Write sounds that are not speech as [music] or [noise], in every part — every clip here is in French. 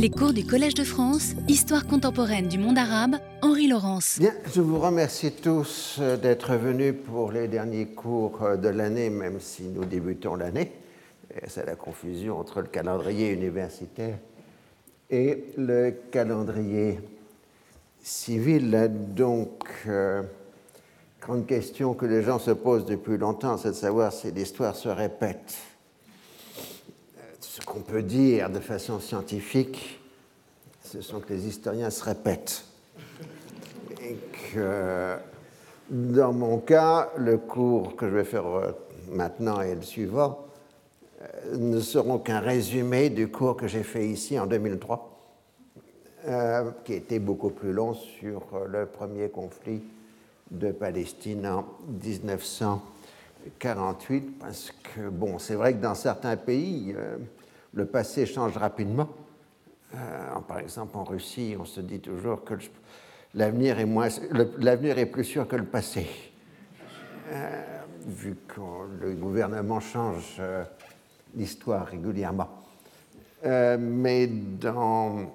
Les cours du Collège de France, Histoire contemporaine du monde arabe, Henri Laurence. Bien, je vous remercie tous euh, d'être venus pour les derniers cours euh, de l'année, même si nous débutons l'année. C'est la confusion entre le calendrier universitaire et le calendrier civil. Donc, euh, grande question que les gens se posent depuis longtemps, c'est de savoir si l'histoire se répète ce qu'on peut dire de façon scientifique, ce sont que les historiens se répètent. Et que, dans mon cas, le cours que je vais faire euh, maintenant et le suivant euh, ne seront qu'un résumé du cours que j'ai fait ici en 2003, euh, qui était beaucoup plus long sur le premier conflit de Palestine en 1948, parce que, bon, c'est vrai que dans certains pays, le passé change rapidement. Euh, par exemple, en Russie, on se dit toujours que l'avenir est, moins, l'avenir est plus sûr que le passé, euh, vu que le gouvernement change euh, l'histoire régulièrement. mais dans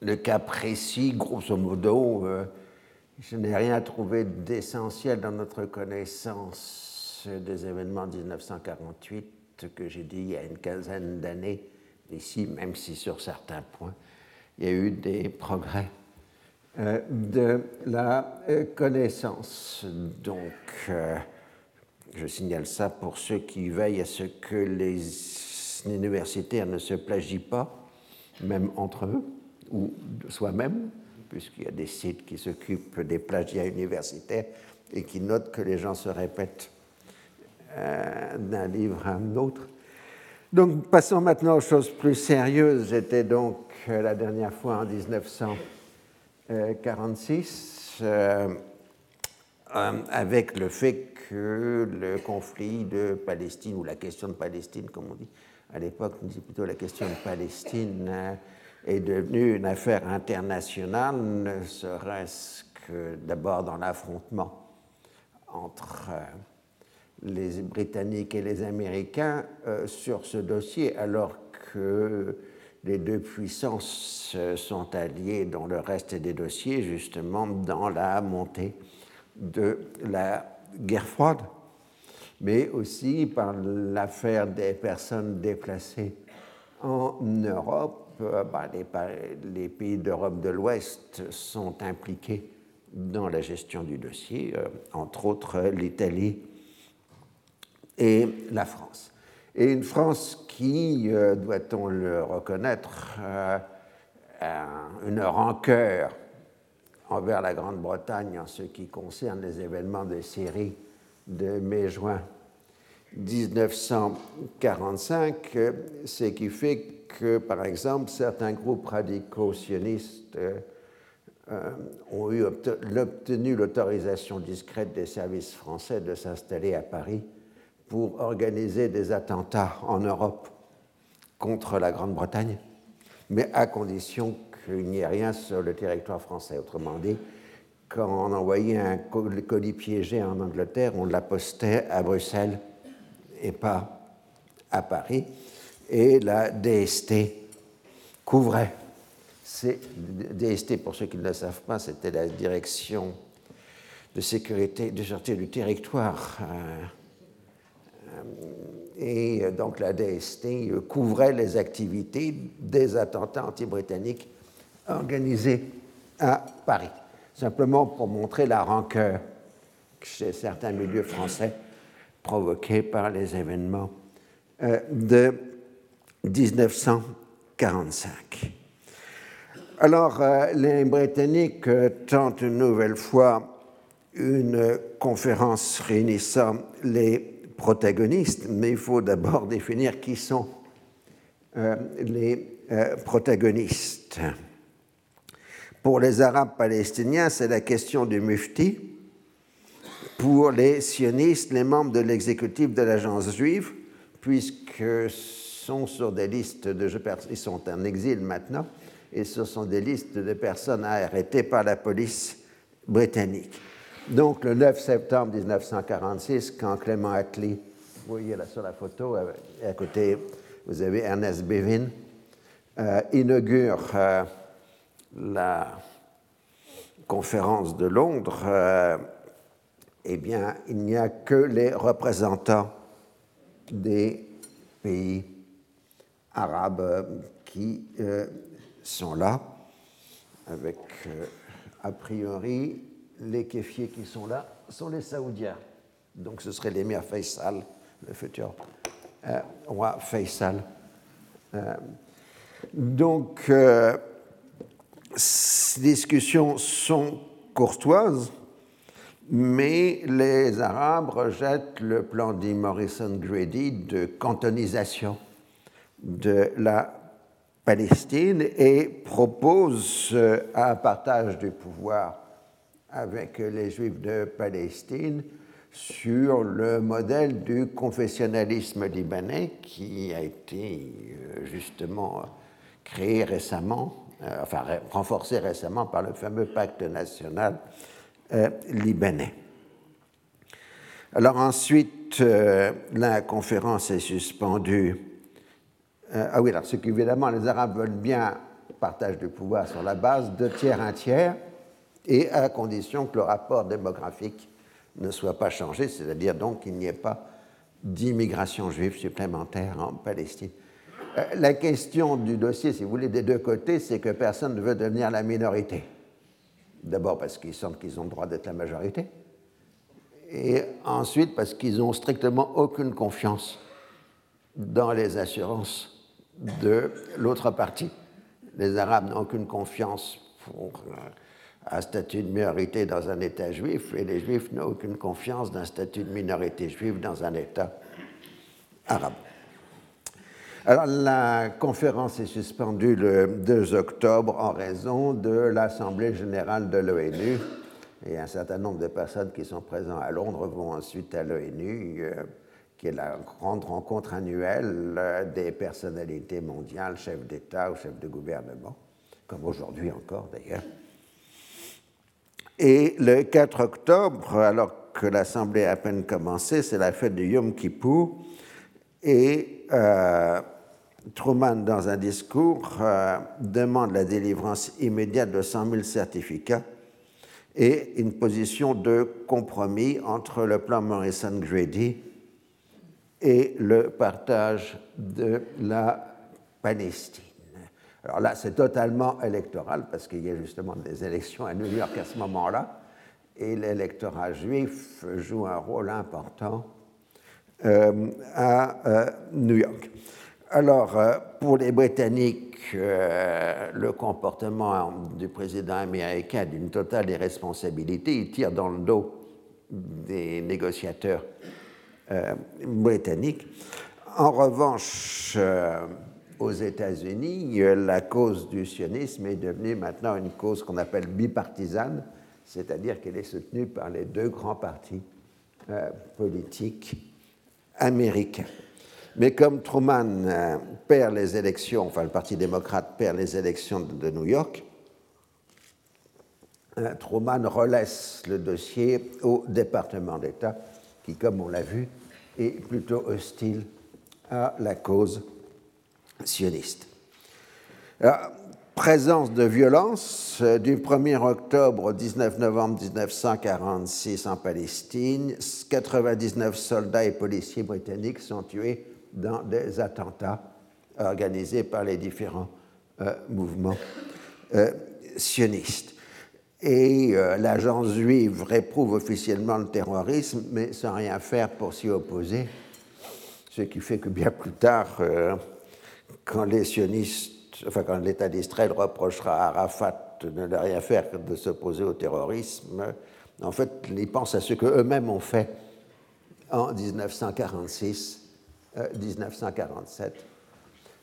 le cas précis, grosso modo, je n'ai rien trouvé d'essentiel dans notre connaissance des événements de 1948 que j'ai dit il y a une quinzaine d'années ici, même si sur certains points, il y a eu des progrès euh, de la euh, connaissance. Donc, euh, je signale ça pour ceux qui veillent à ce que les universitaires ne se plagient pas, même entre eux, ou soi-même, puisqu'il y a des sites qui s'occupent des plagiats universitaires et qui notent que les gens se répètent d'un livre à un autre. Donc passons maintenant aux choses plus sérieuses. J'étais donc euh, la dernière fois en 1946 euh, avec le fait que le conflit de Palestine, ou la question de Palestine comme on dit, à l'époque on disait plutôt la question de Palestine, est devenue une affaire internationale, ne serait-ce que d'abord dans l'affrontement entre les Britanniques et les Américains euh, sur ce dossier, alors que les deux puissances sont alliées dans le reste des dossiers, justement dans la montée de la guerre froide, mais aussi par l'affaire des personnes déplacées en Europe. Euh, bah, les, pays d'Europe de l'Ouest sont impliqués dans la gestion du dossier, euh, entre autres l'Italie et la France. Et une France qui, euh, doit-on le reconnaître, euh, a une rancœur envers la Grande-Bretagne en ce qui concerne les événements de Syrie de mai-juin 1945, ce qui fait que, par exemple, certains groupes radicaux sionistes euh, ont eu obtenu l'autorisation discrète des services français de s'installer à Paris pour organiser des attentats en Europe contre la Grande-Bretagne, mais à condition qu'il n'y ait rien sur le territoire français. Autrement dit, quand on envoyait un colis piégé en Angleterre, on l'appostait à Bruxelles et pas à Paris. Et la DST couvrait. DST, pour ceux qui ne le savent pas, c'était la direction de sécurité, de sûreté du territoire. Euh, et donc la DST couvrait les activités des attentats anti-britanniques organisés à Paris, simplement pour montrer la rancœur chez certains milieux français provoquée par les événements euh, de 1945. Alors, euh, les Britanniques tentent une nouvelle fois une conférence réunissant les protagonistes, mais il faut d'abord [laughs] définir qui sont euh, les euh, protagonistes. Pour les Arabes palestiniens, c'est la question du mufti. Pour les sionistes, les membres de l'exécutif de l'agence juive, puisque sont sur des listes de ils sont en exil maintenant, et ce sont des listes de personnes arrêtées par la police britannique. Donc, le 9 septembre 1946, quand Clément Attlee, vous voyez là sur la photo, à côté, vous avez Ernest Bevin, inaugure la conférence de Londres, eh bien, il n'y a que les représentants des pays arabes qui sont là, avec a priori les kéfiers qui sont là sont les Saoudiens. Donc ce serait l'émir Faisal, le futur euh, roi Faisal. Euh, donc, euh, ces discussions sont courtoises, mais les Arabes rejettent le plan dit Morrison Grady de cantonisation de la Palestine et proposent un partage du pouvoir avec les Juifs de Palestine sur le modèle du confessionnalisme libanais qui a été euh, justement créé récemment, euh, enfin renforcé récemment par le fameux pacte national euh, libanais. Alors ensuite, la conférence est suspendue. ah oui, alors ce qu'évidemment les Arabes veulent bien partage du pouvoir sur la base de tiers un tiers, et à condition que le rapport démographique ne soit pas changé, c'est-à-dire donc qu'il n'y ait pas d'immigration juive supplémentaire en Palestine. Euh, la question du dossier, si vous voulez, des deux côtés, c'est que personne ne veut devenir la minorité. D'abord parce qu'ils sentent qu'ils ont le droit d'être la majorité, et ensuite parce qu'ils n'ont strictement aucune confiance dans les assurances de l'autre partie. Les Arabes n'ont aucune confiance pour euh, un statut de minorité dans un État juif et les Juifs n'ont aucune confiance d'un statut de minorité juive dans un État arabe. Alors la conférence est suspendue le 2 octobre en raison de l'Assemblée générale de l'ONU et un certain nombre de personnes qui sont présentes à Londres vont ensuite à l'ONU, euh, qui est la grande rencontre annuelle euh, des personnalités mondiales, chefs d'État ou chefs de gouvernement, comme aujourd'hui encore d'ailleurs. Et le 4 octobre, alors que l'Assemblée a à peine commencé, c'est la fête de Yom Kippur, et euh, Truman, dans un discours, euh, demande la délivrance immédiate de 100 000 certificats et une position de compromis entre le plan Morrison-Grady et le partage de la Palestine. Alors là, c'est totalement électoral parce qu'il y a justement des élections à New York à ce moment-là, et l'électorat juif joue un rôle important euh, à euh, New York. Alors, euh, pour les Britanniques, le comportement du président américain d'une totale irresponsabilité, il tire dans le dos des négociateurs britanniques. En revanche, aux États-Unis, la cause du sionisme est devenue maintenant une cause qu'on appelle bipartisane, c'est-à-dire qu'elle est soutenue par les deux grands partis euh, politiques américains. Mais comme Truman euh, perd les élections, enfin le Parti démocrate perd les élections de, New York, euh, Truman relaisse le dossier au département d'État, qui, comme on l'a vu, est plutôt hostile à la cause sioniste. présence de violence euh, du 1er octobre au 19 novembre 1946 en Palestine. 99 soldats et policiers britanniques sont tués dans des attentats organisés par les différents euh, mouvements euh, sionistes. Et l'agence juive réprouve officiellement le terrorisme, mais sans rien faire pour s'y opposer, ce qui fait que bien plus tard, quand les sionistes, enfin quand l'État d'Israël reprochera à Arafat de ne rien faire que de s'opposer au terrorisme, en fait, ils pensent à ce qu'eux-mêmes ont fait en 1946, 1947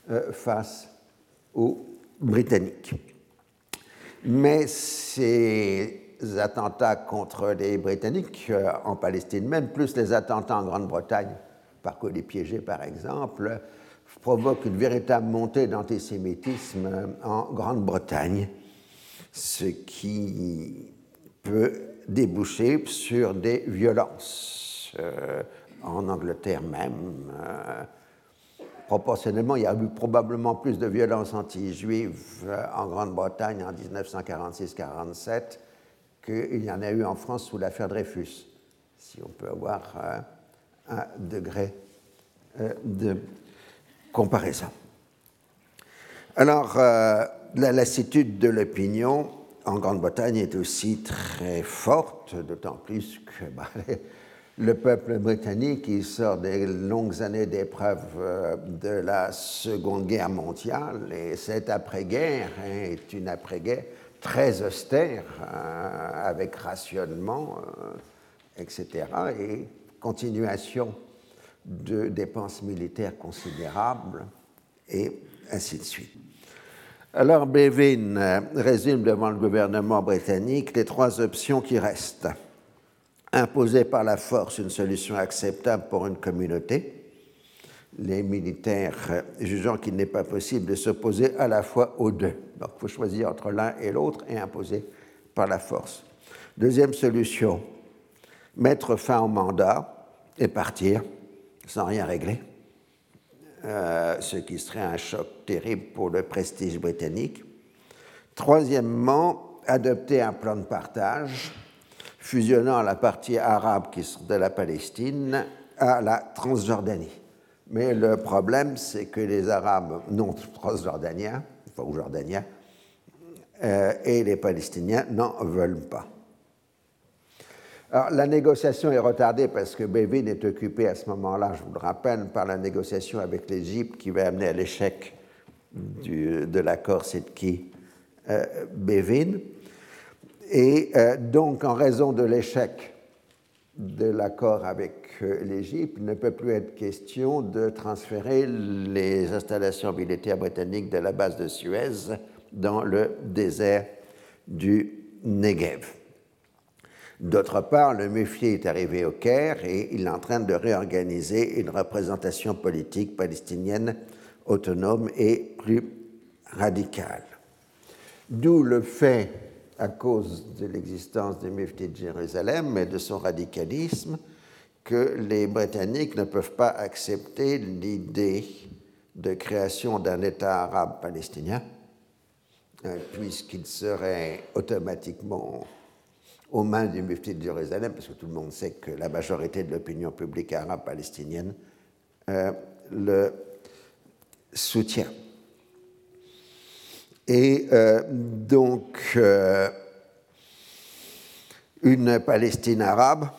euh, euh, face aux Britanniques. Mais ces attentats contre les Britanniques euh, en Palestine même, plus les attentats en Grande-Bretagne, par colis piégés par exemple, provoque une véritable montée d'antisémitisme en Grande-Bretagne, ce qui peut déboucher sur des violences. Euh, en Angleterre même, euh, proportionnellement, il y a eu probablement plus de violences anti-juives en Grande-Bretagne en 1946-47 qu'il y en a eu en France sous l'affaire Dreyfus, si on peut avoir un degré de comparaison. Alors, euh, la lassitude de l'opinion en Grande-Bretagne est aussi très forte, d'autant plus que bah, [laughs] le peuple britannique, sort des longues années d'épreuves euh, de la Seconde Guerre mondiale, et cette après-guerre est une après-guerre très austère, euh, avec rationnement, etc., et continuation de dépenses militaires considérables, et ainsi de suite. Alors Bevin euh, résume devant le gouvernement britannique les trois options qui restent. Imposer par la force une solution acceptable pour une communauté, les militaires euh, jugeant qu'il n'est pas possible de s'opposer à la fois aux deux. Donc il faut choisir entre l'un et l'autre et imposer par la force. Deuxième solution, mettre fin au mandat et partir sans rien régler. Euh, ce qui serait un choc terrible pour le prestige britannique. Troisièmement, adopter un plan de partage fusionnant la partie arabe de la Palestine à la Transjordanie. Mais le problème, c'est que les Arabes non transjordaniens, enfin ou jordaniens, euh, et les Palestiniens n'en veulent pas. La négociation est retardée parce que Bevin est occupé à ce moment-là, je vous le rappelle, par la négociation avec l'Égypte qui va amener à l'échec de l'accord Sidki-Bevin. Et euh, donc, en raison de l'échec de l'accord avec euh, l'Égypte, il ne peut plus être question de transférer les installations militaires britanniques de la base de Suez dans le désert du Negev. D'autre part, le Mufti est arrivé au Caire et il est en train de réorganiser une représentation politique palestinienne autonome et plus radicale. D'où le fait, à cause de l'existence du Mufti de Jérusalem et de son radicalisme, que les Britanniques ne peuvent pas accepter l'idée de création d'un État arabe palestinien, euh, puisqu'il serait automatiquement aux mains du mufti de Jérusalem, parce que tout le monde sait que la majorité de l'opinion publique arabe palestinienne euh, le soutient. Et euh, donc, euh, une Palestine arabe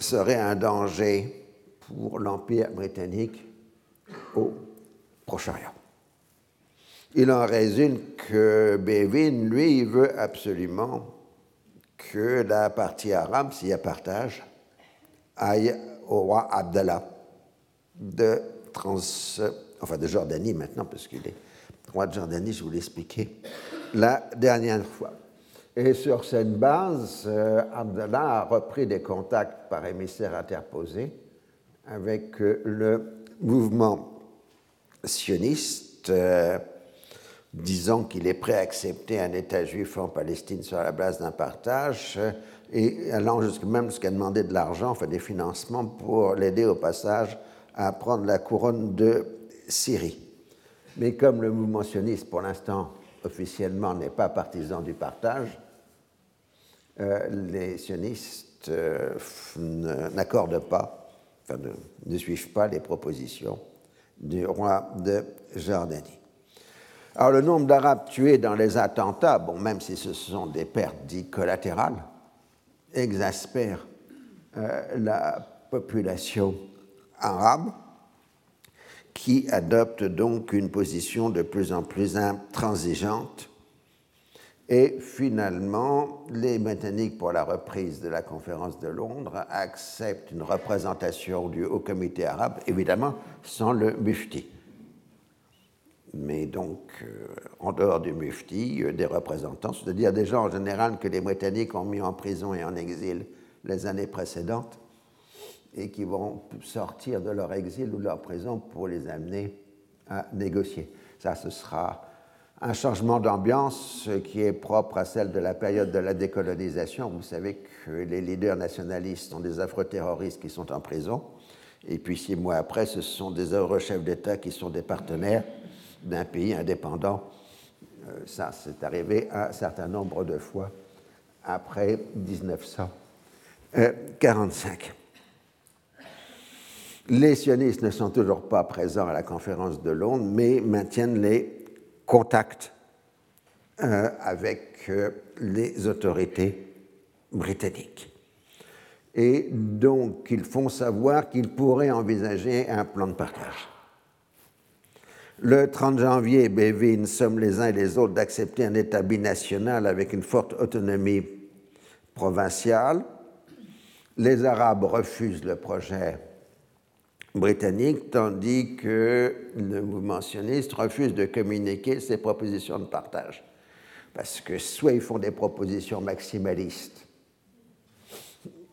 serait un danger pour l'Empire britannique au Proche-Orient. Il en résulte que Bevin, lui, veut absolument que la partie arabe, s'il y a partage, aille au roi Abdallah de, trans, enfin de Jordanie maintenant, parce qu'il est roi de Jordanie, je vous l'ai expliqué la dernière fois. Et sur cette base, euh, Abdallah a repris des contacts par émissaire interposé avec euh, le mouvement sioniste. Euh, disant qu'il est prêt à accepter un État juif en Palestine sur la base d'un partage, et allant même jusqu'à demander de l'argent, enfin des financements pour l'aider au passage à prendre la couronne de Syrie. Mais comme le mouvement sioniste, pour l'instant, officiellement, n'est pas partisan du partage, euh, les sionistes euh, n'accordent pas, ne suivent pas les propositions du roi de Jordanie. Alors le nombre d'Arabes tués dans les attentats, même si ce sont des pertes dites collatérales, exaspère euh, la population arabe qui adopte donc une position de plus en plus intransigeante. Et finalement, les Britanniques, pour la reprise de la conférence de Londres, acceptent une représentation du Haut Comité arabe, évidemment sans le mufti mais donc euh, en dehors du mufti, euh, des représentants, c'est-à-dire des gens en général que les Britanniques ont mis en prison et en exil les années précédentes et qui vont sortir de leur exil ou de leur prison pour les amener à négocier. Ça, ce sera un changement d'ambiance qui est propre à celle de la période de la décolonisation. Vous savez que les leaders nationalistes sont des affreux terroristes qui sont en prison Et puis six mois après, ce sont des heureux chefs d'État qui sont des partenaires d'un pays indépendant. Euh, ça, c'est arrivé un certain nombre de fois après 1945. Les sionistes ne sont toujours pas présents à la conférence de Londres, mais maintiennent les contacts euh, avec euh, les autorités britanniques. Et donc, ils font savoir qu'ils pourraient envisager un plan de partage. Le 30 janvier, Bevin somme les uns et les autres d'accepter un État binational avec une forte autonomie provinciale. Les Arabes refusent le projet britannique, tandis que le mouvement sioniste refuse de communiquer ses propositions de partage. Parce que soit ils font des propositions maximalistes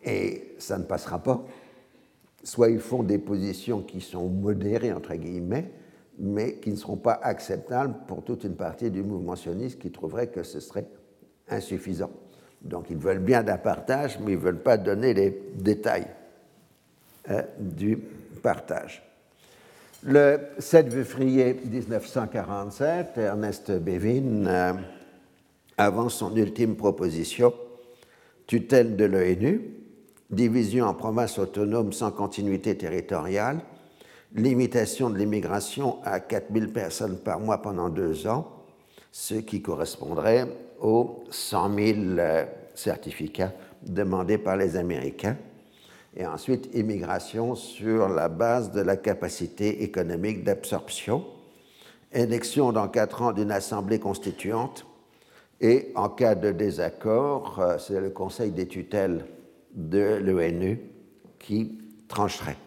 et ça ne passera pas, soit ils font des positions qui sont modérées, entre guillemets, mais qui ne seront pas acceptables pour toute une partie du mouvement sioniste qui trouverait que ce serait insuffisant. Donc ils veulent bien d'un partage, mais ils ne veulent pas donner les détails euh, du partage. Le 7 février 1947, Ernest Bevin euh, avance son ultime proposition, tutelle de l'ONU, division en provinces autonomes sans continuité territoriale, limitation de l'immigration à 4000 personnes par mois pendant deux ans, ce qui correspondrait aux 100 000 euh, certificats demandés par les Américains, et ensuite immigration sur la base de la capacité économique d'absorption, élection dans quatre ans d'une assemblée constituante, et en cas de désaccord, euh, c'est le Conseil des tutelles de l'ONU qui trancherait.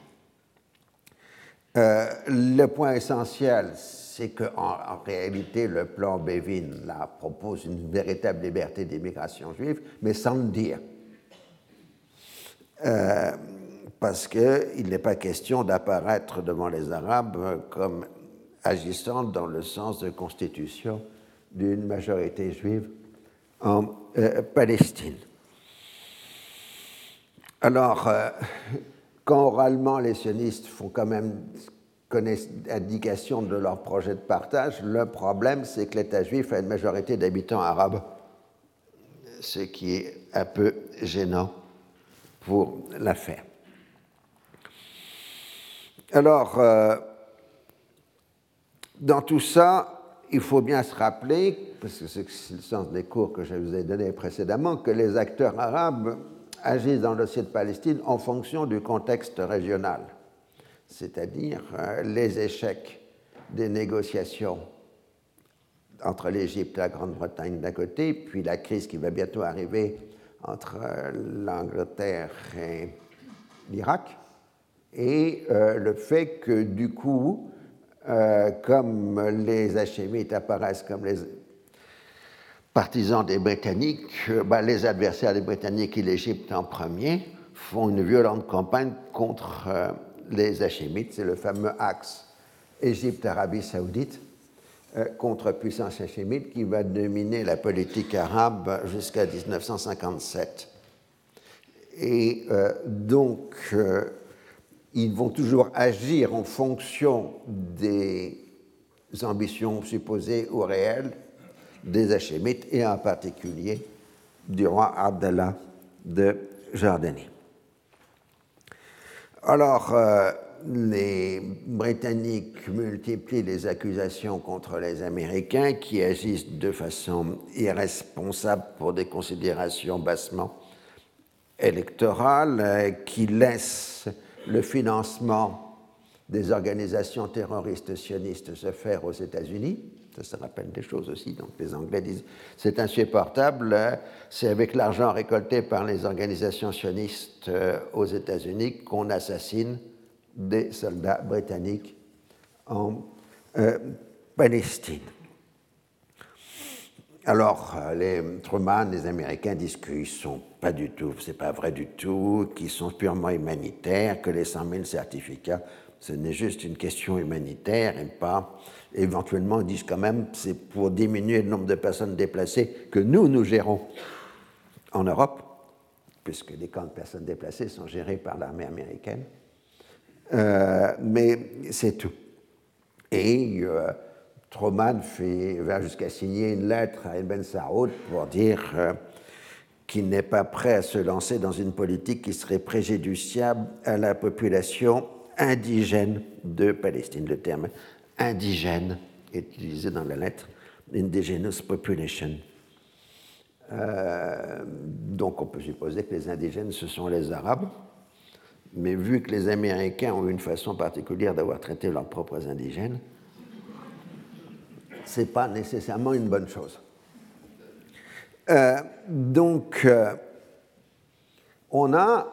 Euh, le point essentiel, c'est qu'en en réalité, le plan Bevin là, propose une véritable liberté d'immigration juive, mais sans le dire. Euh, parce qu'il n'est pas question d'apparaître devant les Arabes comme agissant dans le sens de constitution d'une majorité juive en euh, Palestine. Alors, quand oralement les sionistes font quand même indication de leur projet de partage, le problème c'est que l'État juif a une majorité d'habitants arabes, ce qui est un peu gênant pour l'affaire. Alors, euh, dans tout ça, il faut bien se rappeler, parce que c'est le sens des cours que je vous ai donnés précédemment, que les acteurs arabes agissent dans dossier de Palestine en fonction du contexte régional, c'est-à-dire euh, les échecs des négociations entre l'Égypte et la Grande-Bretagne d'un côté, puis la crise qui va bientôt arriver entre euh, l'Angleterre et l'Irak, et euh, le fait que du coup, comme les Hachémites apparaissent comme les partisans des Britanniques, euh, bah, les adversaires des Britanniques et l'Égypte en premier font une violente campagne contre euh, les Hachémites. C'est le fameux axe Égypte-Arabie saoudite euh, contre puissance hachémite qui va dominer la politique arabe jusqu'à 1957. Et donc, ils vont toujours agir en fonction des ambitions supposées ou réelles des Hachémites et en particulier du roi Abdallah de Jordanie. Alors, euh, les Britanniques multiplient les accusations contre les Américains qui agissent de façon irresponsable pour des considérations bassement électorales, euh, qui laissent le financement des organisations terroristes sionistes se faire aux États-Unis ça, rappelle des choses aussi. Donc les Anglais disent c'est insupportable, c'est avec l'argent récolté par les organisations sionistes euh, aux États-Unis qu'on assassine des soldats britanniques en euh, Palestine. Alors, euh, les Truman, les Américains disent qu'ils sont pas du tout, c'est pas vrai du tout, qu'ils sont purement humanitaires, que les 100 000 certificats, ce n'est juste une question humanitaire et pas éventuellement, ils disent quand même c'est pour diminuer le nombre de personnes déplacées que nous, nous gérons en Europe, puisque les camps de personnes déplacées sont gérés par l'armée américaine. mais c'est tout. Et Truman fait, va jusqu'à signer une lettre à Ibn Saoud pour dire qu'il n'est pas prêt à se lancer dans une politique qui serait préjudiciable à la population indigène de Palestine. Le terme indigène est utilisé dans la lettre Indigenous Population. Euh, donc on peut supposer que les indigènes, ce sont les Arabes, mais vu que les Américains ont une façon particulière d'avoir traité leurs propres indigènes, ce n'est pas nécessairement une bonne chose. Euh, donc, euh, on a,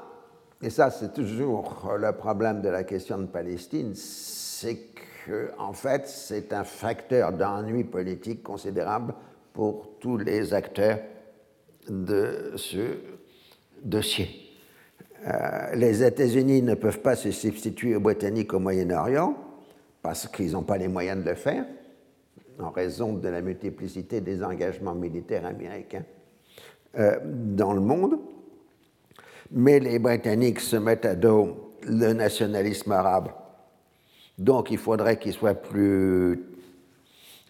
et ça c'est toujours le problème de la question de Palestine, c'est en fait c'est un facteur d'ennui politique considérable pour tous les acteurs de ce dossier. Euh, les États-Unis ne peuvent pas se substituer aux Britanniques au Moyen-Orient parce qu'ils n'ont pas les moyens de le faire en raison de la multiplicité des engagements militaires américains euh, dans le monde. Mais les Britanniques se mettent à dos le nationalisme arabe. Donc il faudrait qu'ils soient plus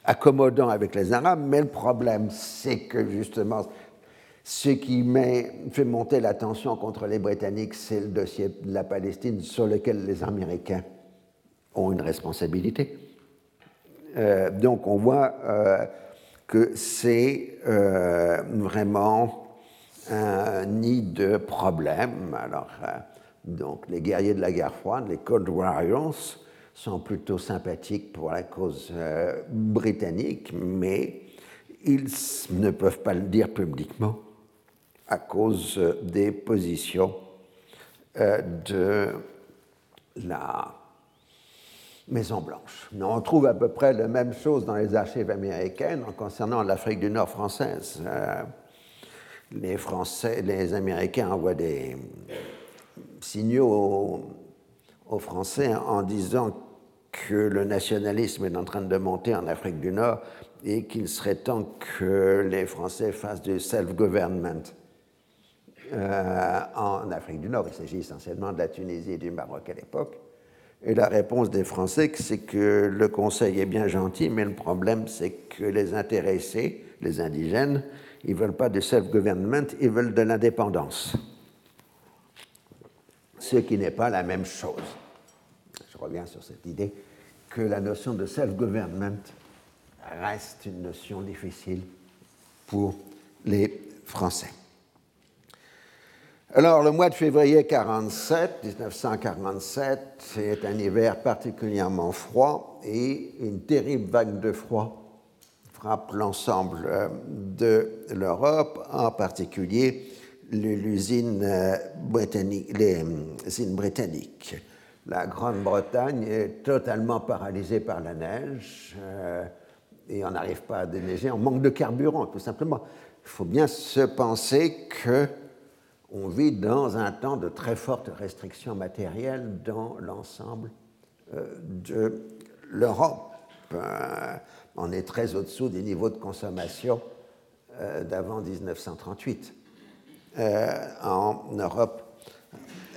accommodants avec les Arabes. Mais le problème, c'est que justement, ce qui fait monter la tension contre les Britanniques, c'est le dossier de la Palestine sur lequel les Américains ont une responsabilité. Euh, donc on voit euh, que c'est euh, vraiment un nid de problèmes. Alors, donc les guerriers de la guerre froide, les Cold Warriors, sont plutôt sympathiques pour la cause britannique, mais ils ne peuvent pas le dire publiquement à cause des positions de la Maison Blanche. On trouve à peu près la même chose dans les archives américaines concernant l'Afrique du Nord française. Euh, les Français, Américains envoient des signaux aux, Français en disant que le nationalisme est en train de monter en Afrique du Nord et qu'il serait temps que les Français fassent du self-government. Euh, en Afrique du Nord, il s'agit essentiellement de la Tunisie et du Maroc à l'époque. Et la réponse des Français, c'est que le Conseil est bien gentil, mais le problème, c'est que les intéressés, les indigènes, ils ne veulent pas de self-government, ils veulent de l'indépendance. Ce qui n'est pas la même chose. Je reviens sur cette idée que la notion de self-government reste une notion difficile pour les Français. Alors, le mois de février 47, 1947, est un hiver particulièrement froid et une terrible vague de froid frappe l'ensemble euh, de l'Europe, en particulier euh, les euh, usines britanniques. La Grande-Bretagne est totalement paralysée par la neige et on n'arrive pas à déneiger, on manque de carburant, tout simplement. Il faut bien se penser que on vit dans un temps de très fortes restrictions matérielles dans l'ensemble euh, de l'Europe. Euh, on est très au-dessous des niveaux de consommation euh, d'avant 1938 en Europe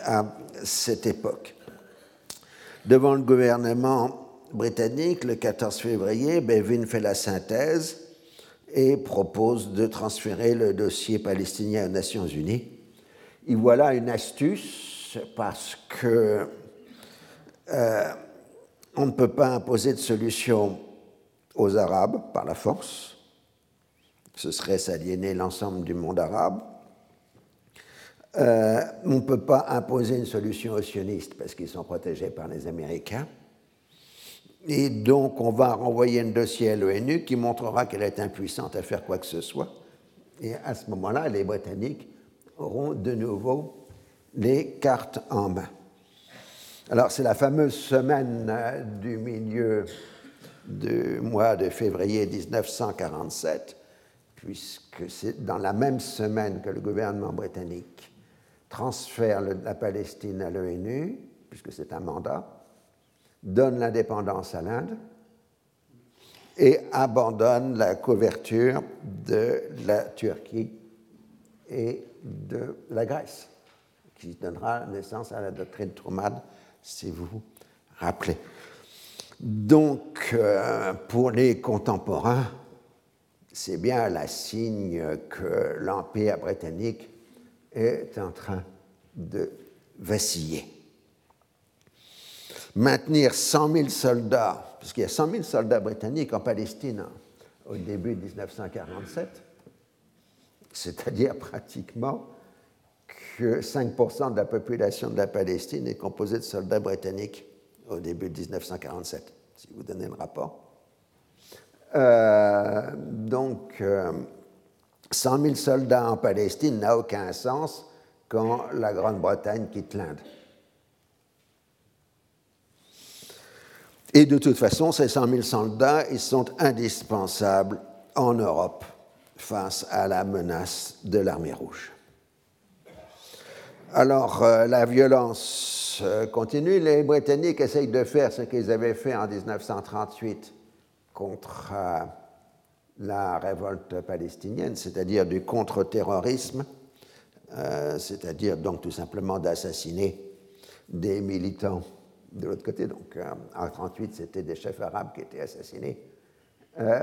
à cette époque. Devant le gouvernement britannique, le 14 février, Bevin fait la synthèse et propose de transférer le dossier palestinien aux Nations Unies et voilà une astuce parce que euh, on ne peut pas imposer de solution aux Arabes par la force. Ce serait s'aliéner l'ensemble du monde arabe. Euh, on ne peut pas imposer une solution aux sionistes parce qu'ils sont protégés par les Américains. Et donc, on va renvoyer un dossier à l'ONU qui montrera qu'elle est impuissante à faire quoi que ce soit. Et à ce moment-là, les Britanniques auront de nouveau les cartes en main. Alors c'est la fameuse semaine euh, du milieu du mois de février 1947, puisque c'est dans la même semaine que le gouvernement britannique transfère la Palestine à l'ONU, puisque c'est un mandat, donne l'indépendance à l'Inde et abandonne la couverture de la Turquie et de la Grèce, qui donnera naissance à la doctrine Truman si vous vous rappelez. Donc, euh, pour les contemporains, c'est bien la signe que l'Empire britannique est en train de vaciller. Maintenir 100 000 soldats, parce qu'il y a 100 000 soldats britanniques en Palestine au début de 1947, c'est-à-dire pratiquement que 5% de la population de la Palestine est composée de soldats britanniques au début de 1947, si vous donnez le rapport. Euh, donc, 100 euh, 000 soldats en Palestine n'a aucun sens quand la Grande-Bretagne quitte l'Inde. Et de toute façon, ces 100 000 soldats, ils sont indispensables en Europe face à la menace de l'armée rouge. Alors, euh, la violence euh, continue. Les Britanniques essayent de faire ce qu'ils avaient fait en 1938 contre euh, la révolte palestinienne, c'est-à-dire du contre-terrorisme, c'est-à-dire donc tout simplement d'assassiner des militants de l'autre côté. Donc, en 1938, c'était des chefs arabes qui étaient assassinés.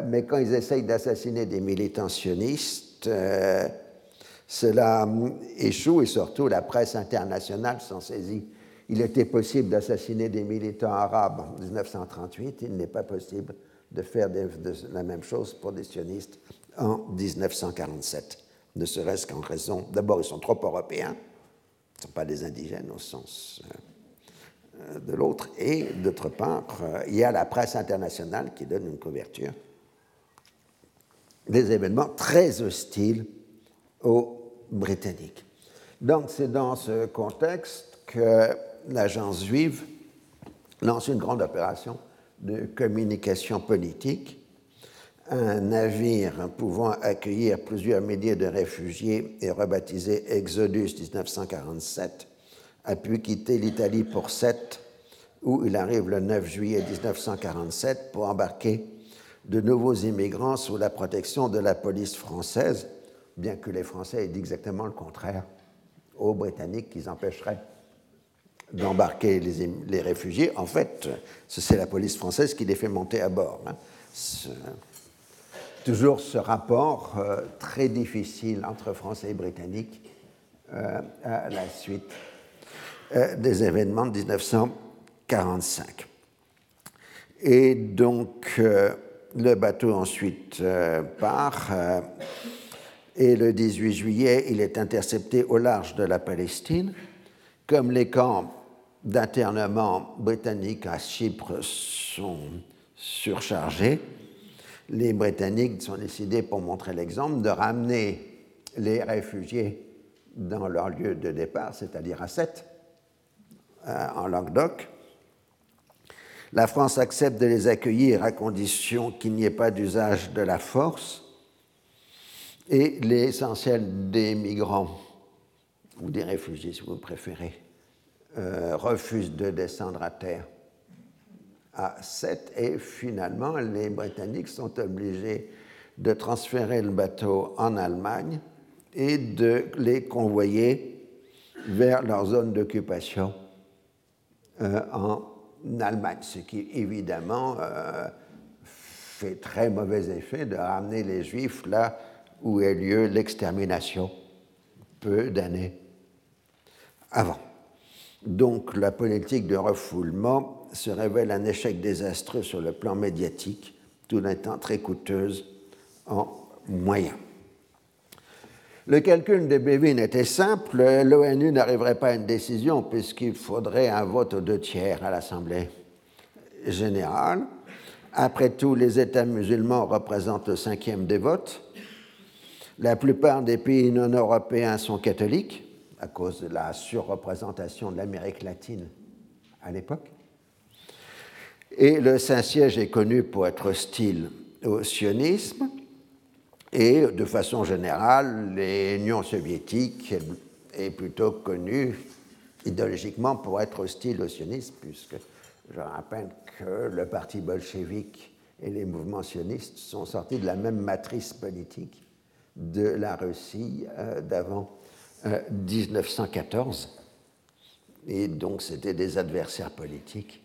mais quand ils essayent d'assassiner des militants sionistes, cela échoue et surtout la presse internationale s'en saisit. Il était possible d'assassiner des militants arabes en 1938, il n'est pas possible de faire la même chose pour des sionistes en 1947, ne serait-ce qu'en raison, d'abord ils sont trop européens, ils ne sont pas des indigènes au sens euh, de l'autre, et d'autre part, euh, il y a la presse internationale qui donne une couverture des événements très hostiles aux Britanniques. Donc c'est dans ce contexte que l'agence juive lance une grande opération de communication politique. Un navire pouvant accueillir plusieurs milliers de réfugiés et rebaptisé Exodus 1947 a pu quitter l'Italie pour Sète, où il arrive le 9 juillet 1947 pour embarquer de nouveaux immigrants sous la protection de la police française bien que les Français aient dit exactement le contraire aux Britanniques qu'ils empêcheraient d'embarquer les, réfugiés. En fait, c'est la police française qui les fait monter à bord. Hein. toujours ce rapport euh, très difficile entre Français et Britanniques euh, à la suite euh, des événements de 1945. Et donc, le bateau ensuite part et le 18 juillet, il est intercepté au large de la Palestine. Comme les camps d'internement britanniques à Chypre sont surchargés, les Britanniques sont décidés, pour montrer l'exemple, de ramener les réfugiés dans leur lieu de départ, c'est-à-dire à Sète, euh, en Languedoc. La France accepte de les accueillir à condition qu'il n'y ait pas d'usage de la force et l'essentiel des migrants, ou des réfugiés si vous préférez, euh, refusent de descendre à terre. À 7 et finalement les Britanniques sont obligés de transférer le bateau en Allemagne et de les convoyer vers leur zone d'occupation euh, en Allemagne, ce qui évidemment euh, fait très mauvais effet de ramener les Juifs là où a lieu l'extermination peu d'années avant. Donc la politique de refoulement se révèle un échec désastreux sur le plan médiatique, tout en étant très coûteuse en moyens. Le calcul des Bévin était simple, l'ONU n'arriverait pas à une décision puisqu'il faudrait un vote aux deux tiers à l'Assemblée générale. Après tout, les États musulmans représentent le cinquième des votes, la plupart des pays non européens sont catholiques à cause de la surreprésentation de l'Amérique latine à l'époque. Et le Saint-Siège est connu pour être hostile au sionisme. Et de façon générale, l'Union soviétique est plutôt connue idéologiquement pour être hostile au sionisme, puisque je rappelle que le parti bolchevique et les mouvements sionistes sont sortis de la même matrice politique de la Russie euh, d'avant 1914. Et donc, c'était des adversaires politiques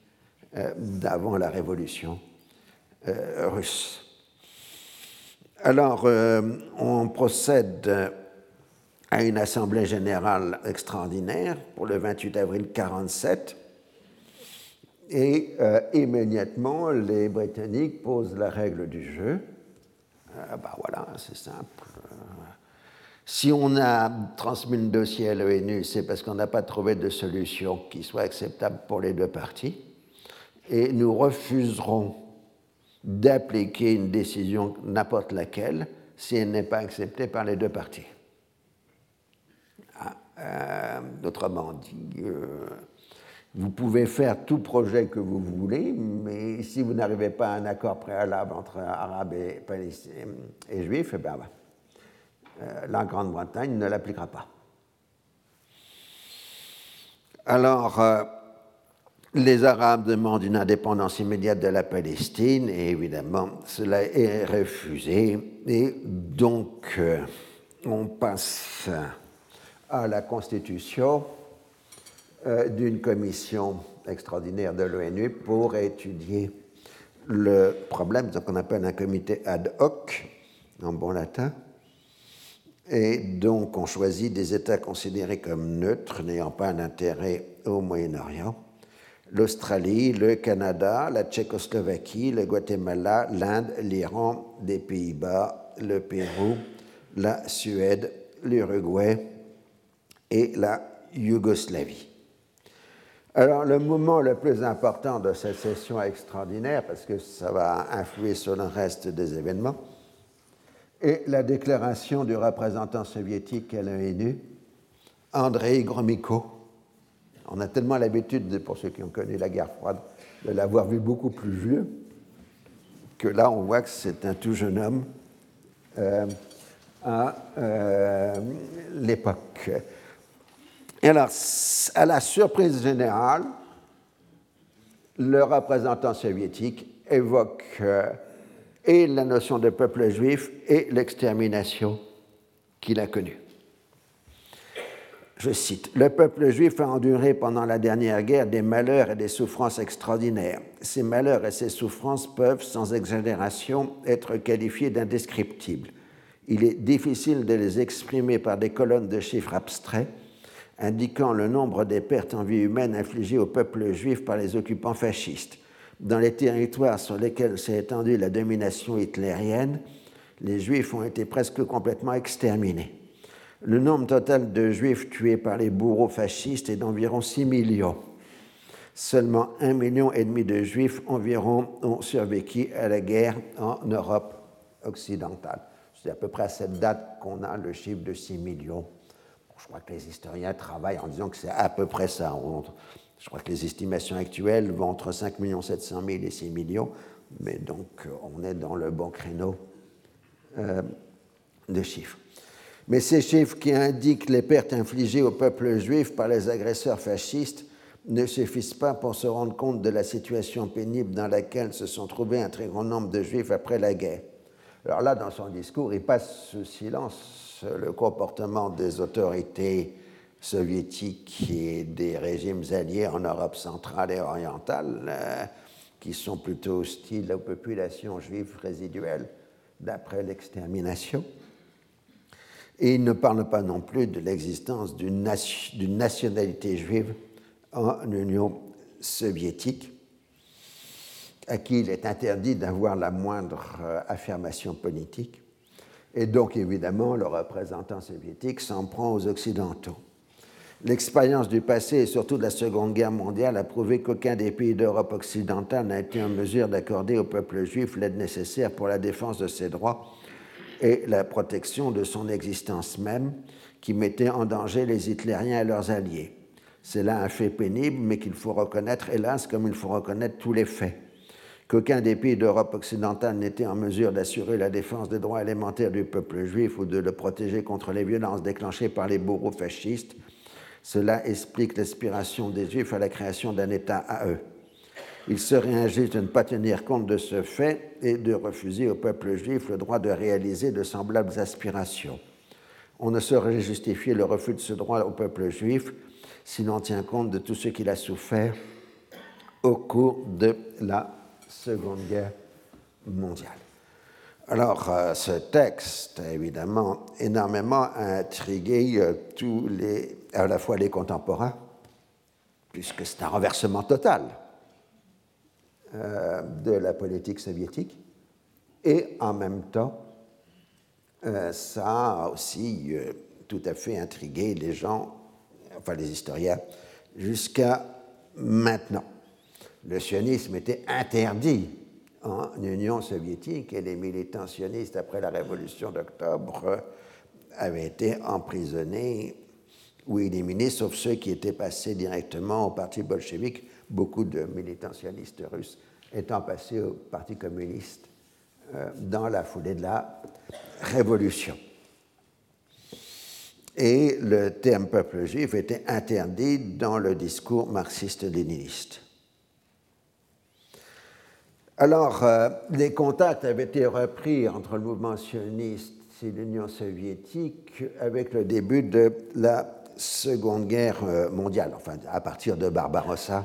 euh, d'avant la révolution euh, russe. Alors, euh, on procède à une assemblée générale extraordinaire pour le 28 avril 1947. Et immédiatement, les Britanniques posent la règle du jeu. ben voilà, c'est simple. Si on a transmis le dossier à l'ONU, c'est parce qu'on n'a pas trouvé de solution qui soit acceptable pour les deux parties. Et nous refuserons d'appliquer une décision n'importe laquelle si elle n'est pas acceptée par les deux parties. Ah, euh, dit, euh, vous pouvez faire tout projet que vous voulez, mais si vous n'arrivez pas à un accord préalable entre Arabes et, Juifs, eh euh, la Grande-Bretagne ne l'appliquera pas. Alors, euh, les Arabes demandent une indépendance immédiate de la Palestine et évidemment, cela est refusé. Et donc, euh, on passe à la constitution d'une commission extraordinaire de l'ONU pour étudier le problème, ce qu'on appelle un comité ad hoc en bon latin, et donc, on choisit des États considérés comme neutres, n'ayant pas un intérêt au Moyen-Orient. L'Australie, le Canada, la Tchécoslovaquie, le Guatemala, l'Inde, l'Iran, les Pays-Bas, le Pérou, la Suède, l'Uruguay et la Yougoslavie. Alors, le moment le plus important de cette session extraordinaire, parce que ça va influer sur le reste des événements, et la déclaration du représentant soviétique à l'ONU, Andrei Gromyko. On a tellement l'habitude, pour ceux qui ont connu la guerre froide, de l'avoir vu beaucoup plus vieux, que là on voit que c'est un tout jeune homme euh, à euh, l'époque. Et alors, à la surprise générale, le représentant soviétique évoque euh, et la notion de peuple juif et l'extermination qu'il a connue. Je cite, Le peuple juif a enduré pendant la dernière guerre des malheurs et des souffrances extraordinaires. Ces malheurs et ces souffrances peuvent, sans exagération, être qualifiés d'indescriptibles. Il est difficile de les exprimer par des colonnes de chiffres abstraits indiquant le nombre des pertes en vie humaine infligées au peuple juif par les occupants fascistes dans les territoires sur lesquels s'est étendue la domination hitlérienne, les Juifs ont été presque complètement exterminés. Le nombre total de Juifs tués par les bourreaux fascistes est d'environ 6 millions. Seulement un million et demi de Juifs environ ont survécu à la guerre en Europe occidentale. C'est à peu près à cette date qu'on a le chiffre de 6 millions. je crois que les historiens travaillent en disant que c'est à peu près ça. Je crois que les estimations actuelles vont entre 5 700 000 et 6 millions, mais donc euh, on est dans le bon créneau euh, de chiffres. Mais ces chiffres qui indiquent les pertes infligées au peuple juif par les agresseurs fascistes ne suffisent pas pour se rendre compte de la situation pénible dans laquelle se sont trouvés un très grand nombre de juifs après la guerre. Alors là, dans son discours, il passe sous silence le comportement des autorités soviétiques et des régimes alliés en Europe centrale et orientale, euh, qui sont plutôt hostiles aux populations juives résiduelles d'après l'extermination. Et il ne parle pas non plus de l'existence d'une nationalité juive en Union soviétique, à qui il est interdit d'avoir la moindre euh, affirmation politique. Et donc, évidemment, le représentant soviétique s'en prend aux Occidentaux. L'expérience du passé et surtout de la Seconde Guerre mondiale a prouvé qu'aucun des pays d'Europe occidentale n'a été en mesure d'accorder au peuple juif l'aide nécessaire pour la défense de ses droits et la protection de son existence même, qui mettait en danger les hitlériens et leurs alliés. C'est là un fait pénible, mais qu'il faut reconnaître, hélas, comme il faut reconnaître tous les faits. Qu'aucun des pays d'Europe occidentale n'était en mesure d'assurer la défense des droits élémentaires du peuple juif ou de le protéger contre les violences déclenchées par les bourreaux fascistes, cela explique l'aspiration des Juifs à la création d'un État à eux. Il serait injuste de ne pas tenir compte de ce fait et de refuser au peuple juif le droit de réaliser de semblables aspirations. On ne saurait justifier le refus de ce droit au peuple juif si l'on tient compte de tout ce qu'il a souffert au cours de la Seconde Guerre mondiale. Alors, euh, ce texte a évidemment énormément intrigué euh, tous les, à la fois les contemporains, puisque c'est un renversement total euh, de la politique soviétique, et en même temps, ça a aussi tout à fait intrigué les gens, enfin les historiens, jusqu'à maintenant. Le sionisme était interdit en Union soviétique et les militants sionistes, après la révolution d'octobre, avaient été emprisonnés ou éliminés, sauf ceux qui étaient passés directement au parti bolchevique, beaucoup de militants sionistes russes étant passés au parti communiste euh, dans la foulée de la révolution. Et le terme peuple juif était interdit dans le discours marxiste-léniniste. Alors, euh, les contacts avaient été repris entre le mouvement sioniste et l'Union soviétique avec le début de la Seconde Guerre euh, mondiale, enfin à partir de Barbarossa,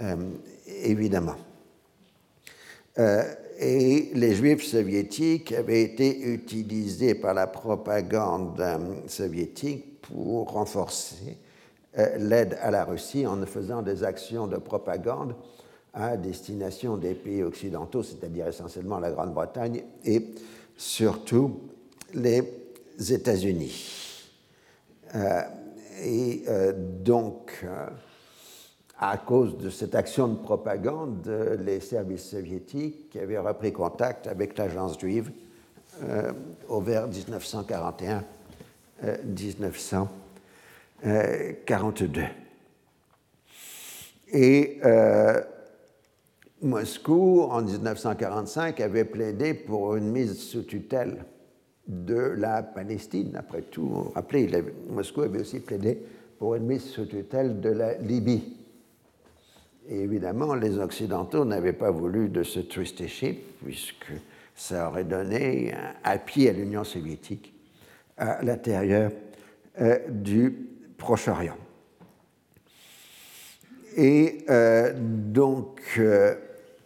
euh, évidemment. et les juifs soviétiques avaient été utilisés par la propagande soviétique pour renforcer l'aide à la Russie en faisant des actions de propagande à destination des pays occidentaux, c'est-à-dire essentiellement la Grande-Bretagne et surtout les États-Unis. Euh, et euh, donc, euh, à cause de cette action de propagande, les services soviétiques avaient repris contact avec l'agence juive au vers 1941-1942. Et Moscou, en 1945, avait plaidé pour une mise sous tutelle de la Palestine. Après tout, rappelez, Moscou avait aussi plaidé pour une mise sous tutelle de la Libye. Et évidemment, les Occidentaux n'avaient pas voulu de ce trusteeship, puisque ça aurait donné un appui à l'Union soviétique à l'intérieur euh, du Proche-Orient. Et euh, donc, euh,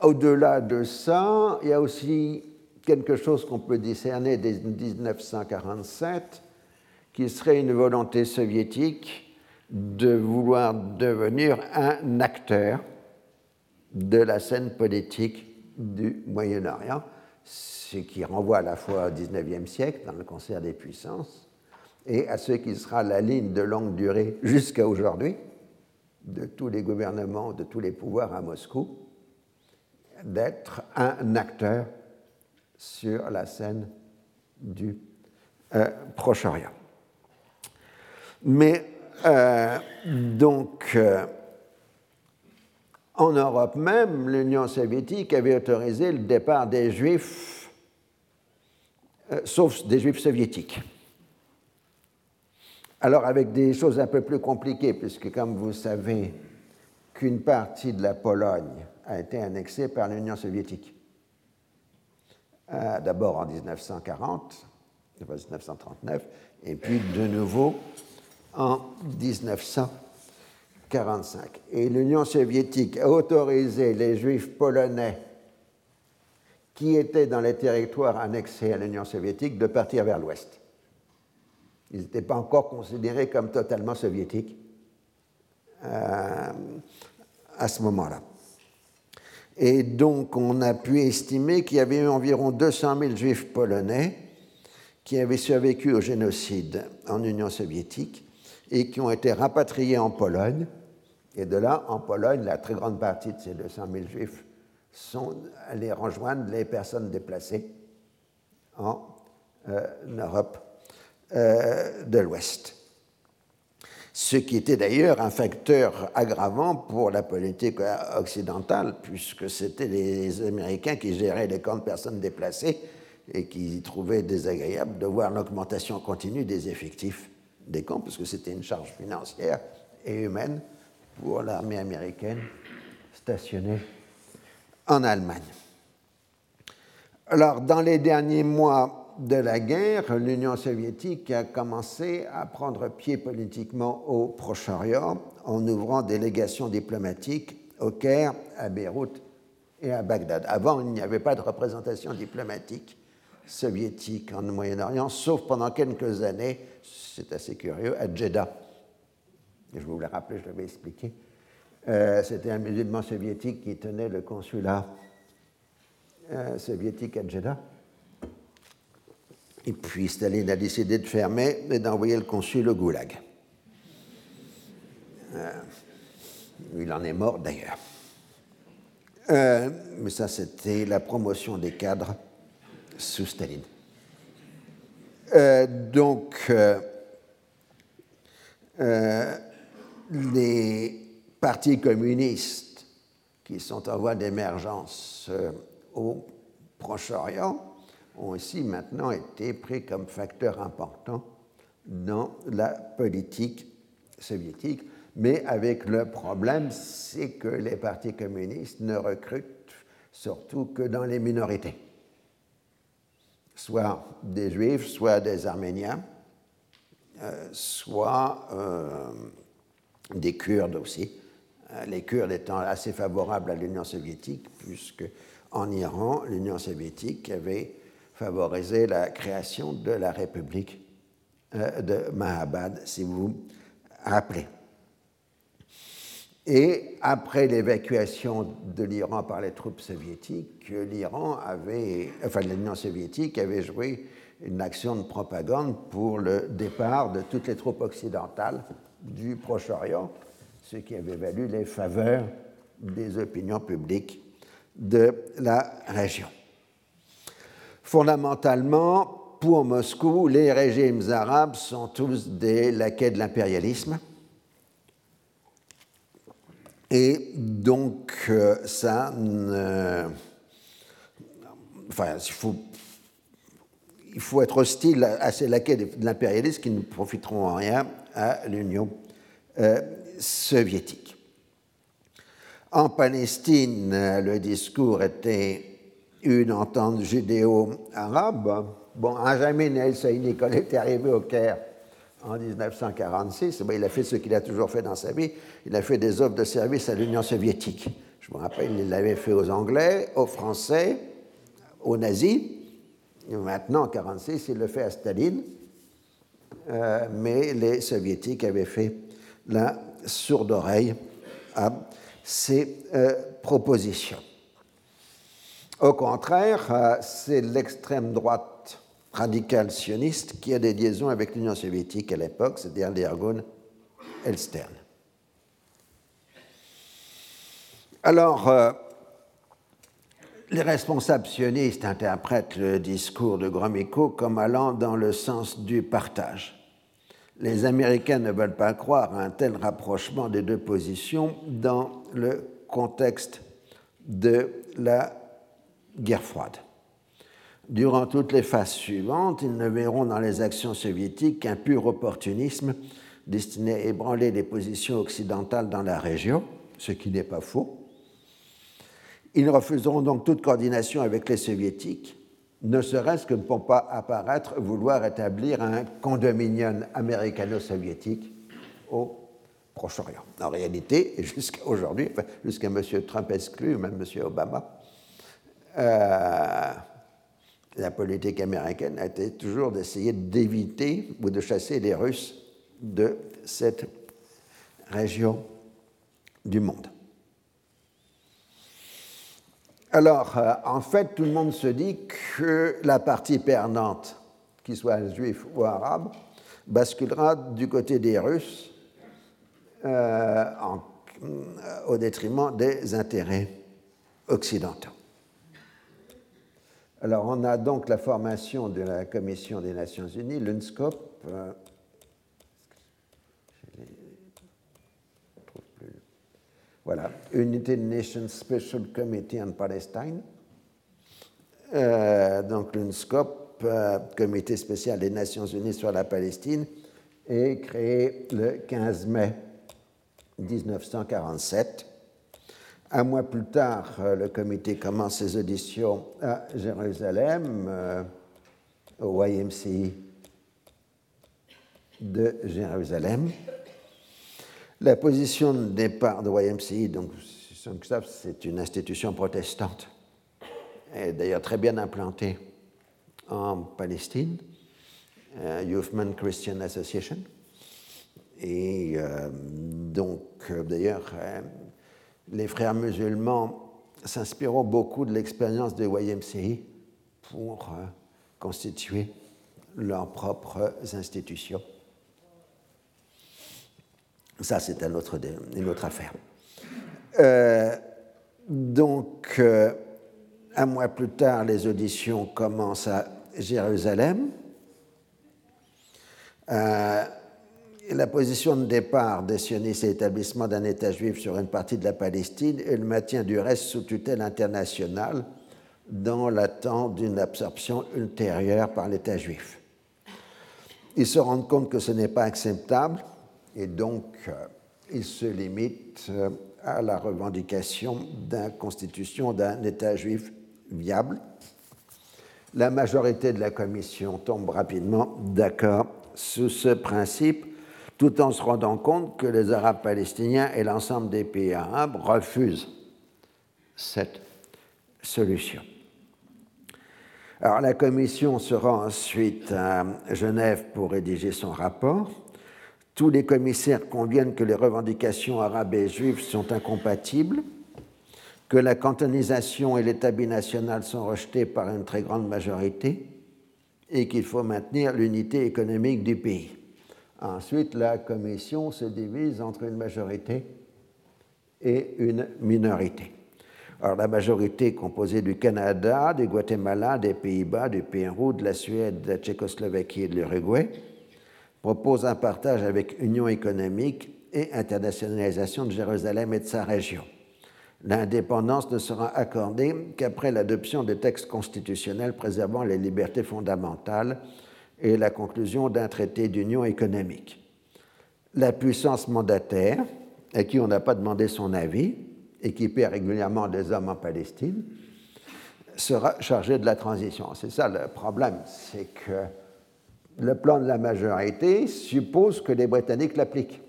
au-delà de ça, il y a aussi quelque chose qu'on peut discerner dès 1947, qui serait une volonté soviétique de vouloir devenir un acteur de la scène politique du Moyen-Orient, ce qui renvoie à la fois au XIXe siècle, dans le concert des puissances, et à ce qui sera la ligne de longue durée jusqu'à aujourd'hui de tous les gouvernements, de tous les pouvoirs à Moscou, d'être un acteur sur la scène du euh, Proche-Orient. Mais euh, donc, euh, en Europe même, l'Union soviétique avait autorisé le départ des Juifs, sauf des Juifs soviétiques. Alors avec des choses un peu plus compliquées, puisque comme vous savez qu'une partie de la Pologne a été annexé par l'Union soviétique. Euh, d'abord en 1940, 1939, et puis de nouveau en 1945. Et l'Union soviétique a autorisé les juifs polonais qui étaient dans les territoires annexés à l'Union soviétique de partir vers l'ouest. Ils n'étaient pas encore considérés comme totalement soviétiques euh, à ce moment-là. Et donc, on a pu estimer qu'il y avait eu environ 200 000 juifs polonais qui avaient survécu au génocide en Union soviétique et qui ont été rapatriés en Pologne. Et de là, en Pologne, la très grande partie de ces 200 000 juifs sont allés rejoindre les personnes déplacées en euh, Europe euh, de l'Ouest ce qui était d'ailleurs un facteur aggravant pour la politique occidentale, puisque c'était les Américains qui géraient les camps de personnes déplacées et qui trouvaient désagréable de voir l'augmentation continue des effectifs des camps, parce que c'était une charge financière et humaine pour l'armée américaine stationnée en Allemagne. Alors, dans les derniers mois, de la guerre, l'Union soviétique a commencé à prendre pied politiquement au Proche-Orient en ouvrant des légations diplomatiques au Caire, à Beyrouth et à Bagdad. Avant, il n'y avait pas de représentation diplomatique soviétique en Moyen-Orient, sauf pendant quelques années, c'est assez curieux, à Jeddah. je vous l'ai rappelé, je l'avais expliqué. Euh, c'était un musulman soviétique qui tenait le consulat euh, soviétique à Jeddah. Et puis Staline a décidé de fermer et d'envoyer le consul au Goulag. Euh, il en est mort d'ailleurs. Euh, mais ça, c'était la promotion des cadres sous Staline. Euh, donc, les partis communistes qui sont en voie d'émergence au Proche-Orient ont aussi maintenant été pris comme facteur important dans la politique soviétique, mais avec le problème, c'est que les partis communistes ne recrutent surtout que dans les minorités, soit des juifs, soit des arméniens, euh, soit euh, des Kurdes aussi, euh, les Kurdes étant assez favorables à l'Union soviétique, puisque en Iran, l'Union soviétique avait favoriser la création de la République euh, de Mahabad, si vous vous rappelez. Et après l'évacuation de l'Iran par les troupes soviétiques, l'Iran avait, enfin l'Union soviétique avait joué une action de propagande pour le départ de toutes les troupes occidentales du Proche-Orient, ce qui avait valu les faveurs des opinions publiques de la région. Fondamentalement, pour Moscou, les régimes arabes sont tous des laquais de l'impérialisme. Et donc, euh, ça Enfin, il faut, il faut être hostile à ces laquais de l'impérialisme qui ne profiteront en rien à l'Union euh, soviétique. En Palestine, le discours était une entente judéo-arabe. Bon, Benjamin quand il était arrivé au Caire en 1946, il a fait ce qu'il a toujours fait dans sa vie, il a fait des offres de service à l'Union soviétique. Je me rappelle, il l'avait fait aux Anglais, aux Français, aux nazis. Maintenant, en 1946, il le fait à Staline. Euh, mais les soviétiques avaient fait la sourde oreille à ces euh, propositions. Au contraire, euh, c'est l'extrême droite radicale sioniste qui a des liaisons avec l'Union soviétique à l'époque, c'est-à-dire l'Irgun Elstern. Alors, euh, les responsables sionistes interprètent le discours de Gromyko comme allant dans le sens du partage. Les Américains ne veulent pas croire à un tel rapprochement des deux positions dans le contexte de la guerre froide. Durant toutes les phases suivantes, ils ne verront dans les actions soviétiques qu'un pur opportunisme destiné à ébranler les positions occidentales dans la région, ce qui n'est pas faux. Ils refuseront donc toute coordination avec les soviétiques, ne serait-ce que pour pas apparaître vouloir établir un condominium américano-soviétique au Proche-Orient. En réalité, [laughs] jusqu'à aujourd'hui, jusqu'à M. Trump exclu, même M. Obama, euh, la politique américaine a été toujours d'essayer d'éviter ou de chasser les Russes de cette région du monde. Alors, euh, en fait, tout le monde se dit que la partie perdante, qu'il soit juif ou arabe, basculera du côté des Russes euh, au détriment des intérêts occidentaux. Alors, on a donc la formation de la Commission des Nations Unies, l'UNSCOP. Euh, voilà, United Nations Special Committee on Palestine. Euh, donc, l'UNSCOP, euh, Comité spécial des Nations Unies sur la Palestine, est créé le 15 mai 1947 un mois plus tard, euh, le comité commence ses auditions à Jérusalem. Euh, au YMCI de Jérusalem. La position de départ de YMCI, donc c'est une institution protestante, est d'ailleurs très bien implantée en Palestine, euh, Youthman Christian Association. Et donc, d'ailleurs, les frères musulmans s'inspireront beaucoup de l'expérience de YMCI pour constituer leurs propres institutions. Ça, c'est une autre, une autre affaire. donc, un mois plus tard, les auditions commencent à Jérusalem. La position de départ des sionistes et l'établissement d'un État juif sur une partie de la Palestine et le maintien du reste sous tutelle internationale dans l'attente d'une absorption ultérieure par l'État juif. Ils se rendent compte que ce n'est pas acceptable et donc euh, ils se limitent euh, à la revendication d'une constitution d'un État juif viable la majorité de la commission tombe rapidement d'accord sous ce principe, tout en se rendant compte que les Arabes palestiniens et l'ensemble des pays arabes refusent cette solution. Alors la commission se rend ensuite à Genève pour rédiger son rapport. Tous les commissaires conviennent que les revendications arabes et juives sont incompatibles que la cantonisation et l'État binational sont rejetés par une très grande majorité et qu'il faut maintenir l'unité économique du pays. Ensuite, la commission se divise entre une majorité et une minorité. Alors, la majorité composée du Canada, du Guatemala, des Pays-Bas, du Pérou, de la Suède, de la Tchécoslovaquie et de l'Uruguay propose un partage avec Union économique et internationalisation de Jérusalem et de sa région l'indépendance ne sera accordée qu'après l'adoption des textes constitutionnels préservant les libertés fondamentales et la conclusion d'un traité d'union économique. La puissance mandataire, à qui on n'a pas demandé son avis et qui perd régulièrement des hommes en Palestine, sera chargée de la transition. C'est ça le problème, c'est que le plan de la majorité suppose que les Britanniques l'appliquent.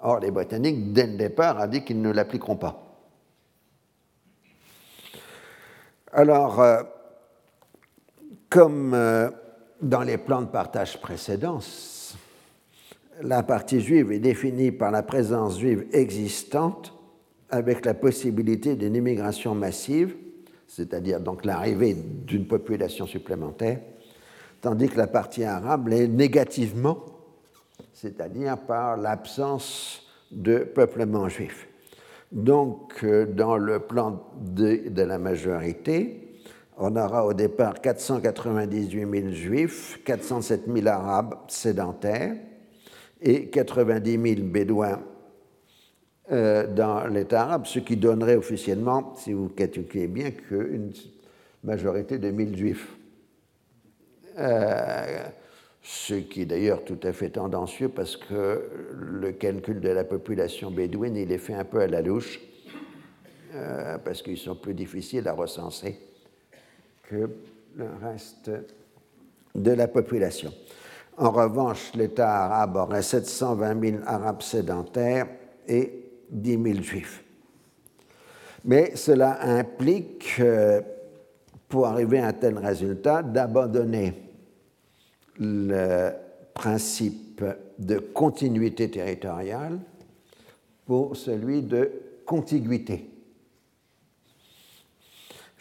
Or, les Britanniques, dès le départ, ont dit qu'ils ne l'appliqueront pas. Alors, euh, comme euh, dans les plans de partage précédents, la partie juive est définie par la présence juive existante avec la possibilité d'une immigration massive, c'est-à-dire donc l'arrivée d'une population supplémentaire, tandis que la partie arabe l'est négativement c'est-à-dire par l'absence de peuplement juif. Donc, euh, dans le plan de, la majorité, on aura au départ 498 000 juifs, 407 000 arabes sédentaires et 90 000 bédouins euh, dans l'État arabe, ce qui donnerait officiellement, si vous calculez bien, qu'une majorité de 1000 juifs. Euh, ce qui est d'ailleurs tout à fait tendancieux parce que le calcul de la population bédouine, il est fait un peu à la louche, euh, parce qu'ils sont plus difficiles à recenser que le reste de la population. En revanche, l'État arabe aurait 720 000 Arabes sédentaires et 10 000 Juifs. Mais cela implique, euh, pour arriver à un tel résultat, d'abandonner le principe de continuité territoriale pour celui de contiguïté.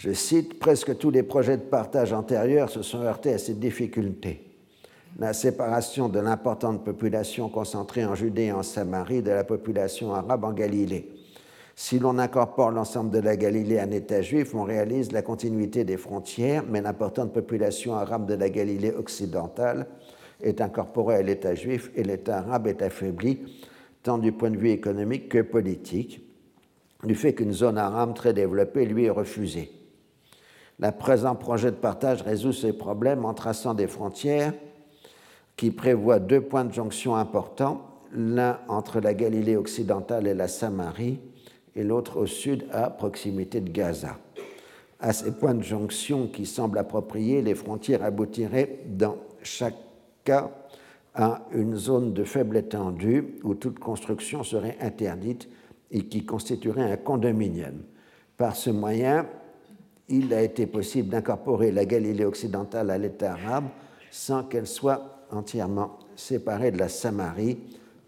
Je cite, presque tous les projets de partage antérieurs se sont heurtés à ces difficultés. La séparation de l'importante population concentrée en Judée et en Samarie de la population arabe en Galilée si l'on incorpore l'ensemble de la Galilée à un État juif, on réalise la continuité des frontières, mais l'importante population arabe de la Galilée occidentale est incorporée à l'État juif et l'État arabe est affaibli tant du point de vue économique que politique, du fait qu'une zone arabe très développée lui est refusée. Le présent projet de partage résout ces problèmes en traçant des frontières qui prévoient deux points de jonction importants, l'un entre la Galilée occidentale et la Samarie, et l'autre au sud à proximité de Gaza. À ces points de jonction qui semblent appropriés, les frontières aboutiraient dans chaque cas à une zone de faible étendue où toute construction serait interdite et qui constituerait un condominium. Par ce moyen, il a été possible d'incorporer la Galilée occidentale à l'État arabe sans qu'elle soit entièrement séparée de la Samarie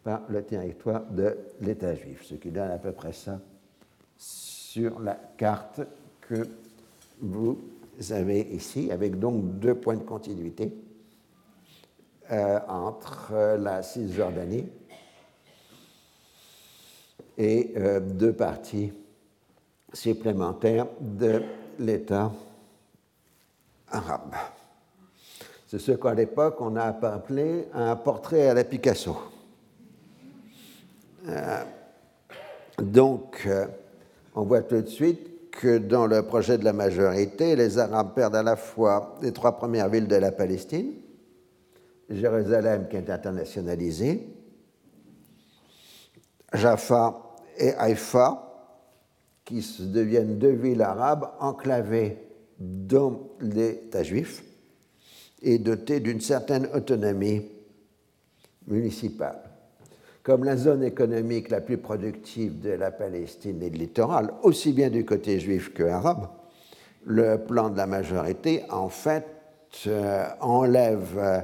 par le territoire de l'État juif, ce qui donne à peu près ça sur la carte que vous avez ici, avec donc deux points de continuité euh, entre la Cisjordanie et euh, deux parties supplémentaires de l'État arabe. C'est ce qu'à l'époque on a appelé un portrait à la Picasso. Euh, donc, euh, on voit tout de suite que dans le projet de la majorité, les Arabes perdent à la fois les trois premières villes de la Palestine, Jérusalem qui est internationalisée, Jaffa et Haïfa, qui deviennent deux villes arabes enclavées dans l'État juif et dotées d'une certaine autonomie municipale. Comme la zone économique la plus productive de la Palestine et de littoral, aussi bien du côté juif que arabe, le plan de la majorité, en fait, euh, enlève euh,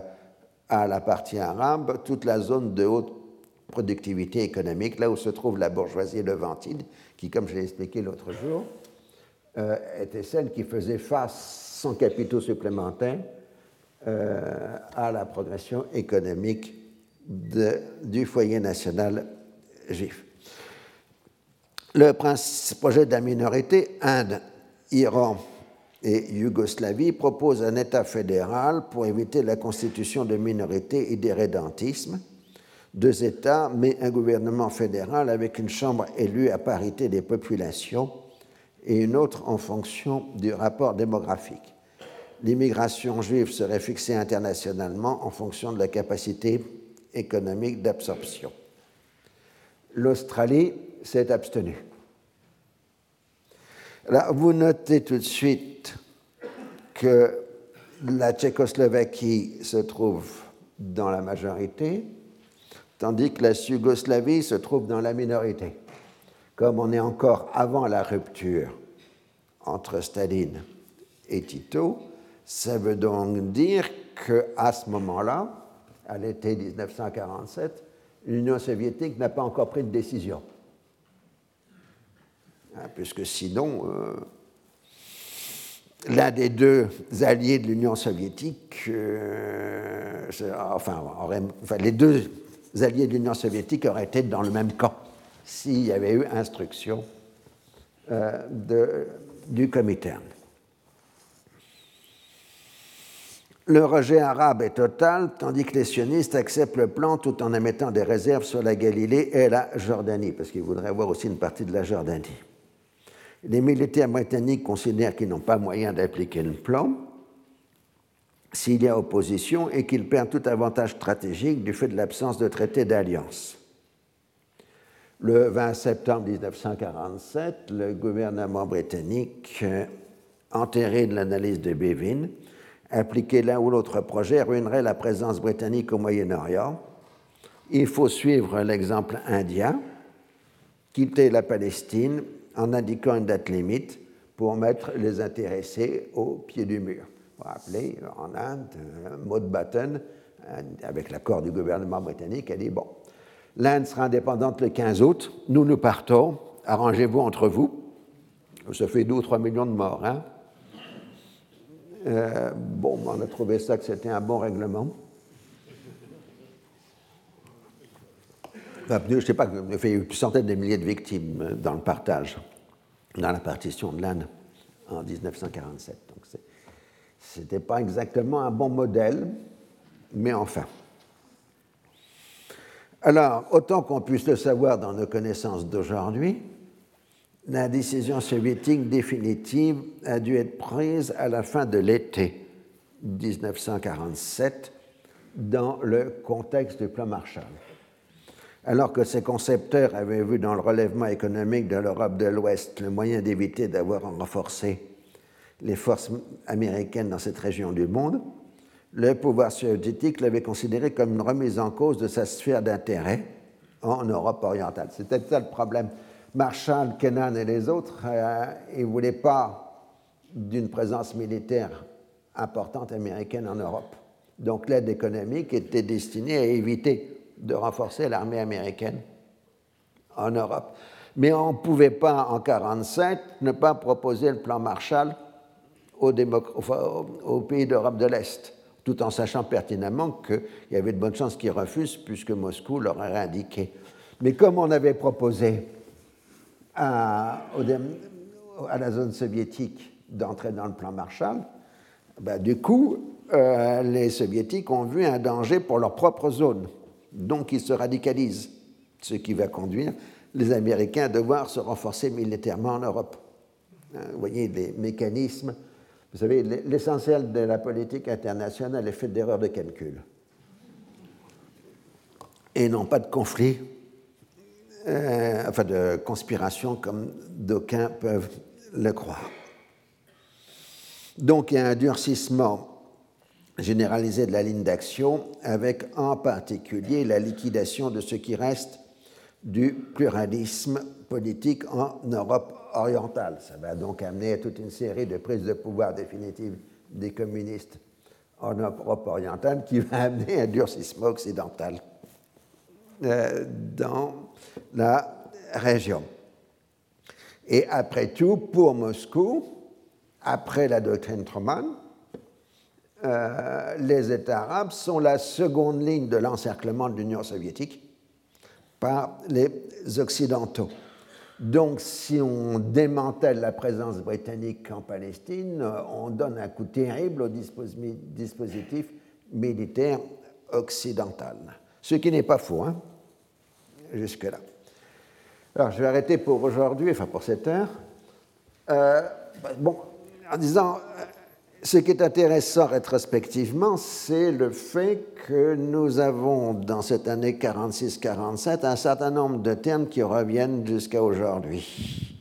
à la partie arabe toute la zone de haute productivité économique, là où se trouve la bourgeoisie levantine, qui, comme je l'ai expliqué l'autre jour, euh, était celle qui faisait face sans capitaux supplémentaires euh, à la progression économique du foyer national juif. Le projet de la minorité, Inde, Iran et Yougoslavie, propose un État fédéral pour éviter la constitution de minorités et des rédentismes deux États, mais un gouvernement fédéral avec une chambre élue à parité des populations et une autre en fonction du rapport démographique. L'immigration juive serait fixée internationalement en fonction de la capacité économique d'absorption. L'Australie s'est abstenue. Là, vous notez tout de suite que la Tchécoslovaquie se trouve dans la majorité, tandis que la Yougoslavie se trouve dans la minorité. Comme on est encore avant la rupture entre Staline et Tito, ça veut donc dire qu'à ce moment-là, à l'été 1947, l'Union soviétique n'a pas encore pris de décision. Hein, puisque sinon, euh, l'un des deux alliés de l'Union soviétique, euh, enfin, enfin, les deux alliés de l'Union soviétique auraient été dans le même camp s'il y avait eu instruction euh, du Comintern. Le rejet arabe est total, tandis que les sionistes acceptent le plan tout en émettant des réserves sur la Galilée et la Jordanie, parce qu'ils voudraient avoir aussi une partie de la Jordanie. Les militaires britanniques considèrent qu'ils n'ont pas moyen d'appliquer le plan, s'il y a opposition et qu'il perd tout avantage stratégique du fait de l'absence de traité d'alliance. Le 20 septembre 1947, le gouvernement britannique, euh, enterré de l'analyse de Bevin, appliquer l'un ou l'autre projet ruinerait la présence britannique au Moyen-Orient. Il faut suivre l'exemple indien, quitter la Palestine en indiquant une date limite pour mettre les intéressés au pied du mur rappeler, en Inde, Maud Button, avec l'accord du gouvernement britannique, a dit Bon, l'Inde sera indépendante le 15 août, nous nous partons, arrangez-vous entre vous. Ça fait 2 ou 3 millions de morts. Hein? Euh, bon, on a trouvé ça que c'était un bon règlement. je ne sais pas, il y a eu une centaine de milliers de victimes dans le partage, dans la partition de l'Inde en 1947. Ce n'était pas exactement un bon modèle, mais enfin. Alors, autant qu'on puisse le savoir dans nos connaissances d'aujourd'hui, la décision soviétique définitive a dû être prise à la fin de l'été 1947 dans le contexte du plan Marshall. Alors que ses concepteurs avaient vu dans le relèvement économique de l'Europe de l'Ouest le moyen d'éviter d'avoir renforcé les forces américaines dans cette région du monde, le pouvoir soviétique l'avait considéré comme une remise en cause de sa sphère d'intérêt en Europe orientale. C'était ça le problème. Marshall, Kennan et les autres, euh, ils ne voulaient pas d'une présence militaire importante américaine en Europe. Donc l'aide économique était destinée à éviter de renforcer l'armée américaine en Europe. Mais on ne pouvait pas, en 1947, ne pas proposer le plan Marshall aux, pays d'Europe de l'Est, tout en sachant pertinemment qu'il y avait de bonnes chances qu'ils refusent, puisque Moscou leur aurait indiqué. Mais comme on avait proposé à, la zone soviétique d'entrer dans le plan Marshall, ben, du coup, euh, les soviétiques ont vu un danger pour leur propre zone. Donc ils se radicalisent, ce qui va conduire les Américains à devoir se renforcer militairement en Europe. Hein, vous voyez les mécanismes. Vous savez, l'essentiel de la politique internationale est fait d'erreurs de calcul. Et non pas de conflits, euh, enfin de conspiration comme d'aucuns peuvent le croire. Donc il y a un durcissement généralisé de la ligne d'action, avec en particulier la liquidation de ce qui reste du pluralisme politique en Europe orientale. Ça va donc amener à toute une série de prises de pouvoir définitives des communistes en Europe orientale qui va amener un durcissement occidental euh, dans la région. Et après tout, pour Moscou, après la doctrine Truman, euh, les États arabes sont la seconde ligne de l'encerclement de l'Union soviétique par les Occidentaux. Donc si on démantèle la présence britannique en Palestine, on donne un coup terrible au dispositif militaire occidental. Ce qui n'est pas faux, hein, jusque-là. Alors je vais arrêter pour aujourd'hui, enfin pour cette heure. Euh, bon, en disant ce qui est intéressant rétrospectivement, c'est le fait que nous avons dans cette année 46-47 un certain nombre de termes qui reviennent jusqu'à aujourd'hui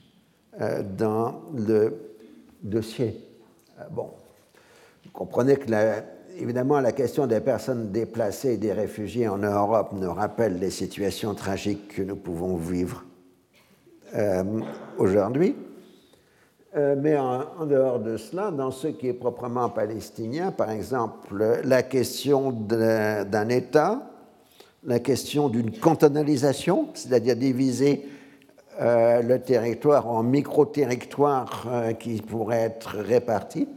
euh, dans le dossier. Euh, bon, vous comprenez que évidemment la question des personnes déplacées et des réfugiés en Europe nous rappelle les situations tragiques que nous pouvons vivre euh, aujourd'hui. Euh, mais en, dehors de cela, dans ce qui est proprement palestinien, par exemple, la question d'un État, la question d'une cantonalisation, c'est-à-dire diviser euh, le territoire en micro-territoires euh, qui pourraient être répartis,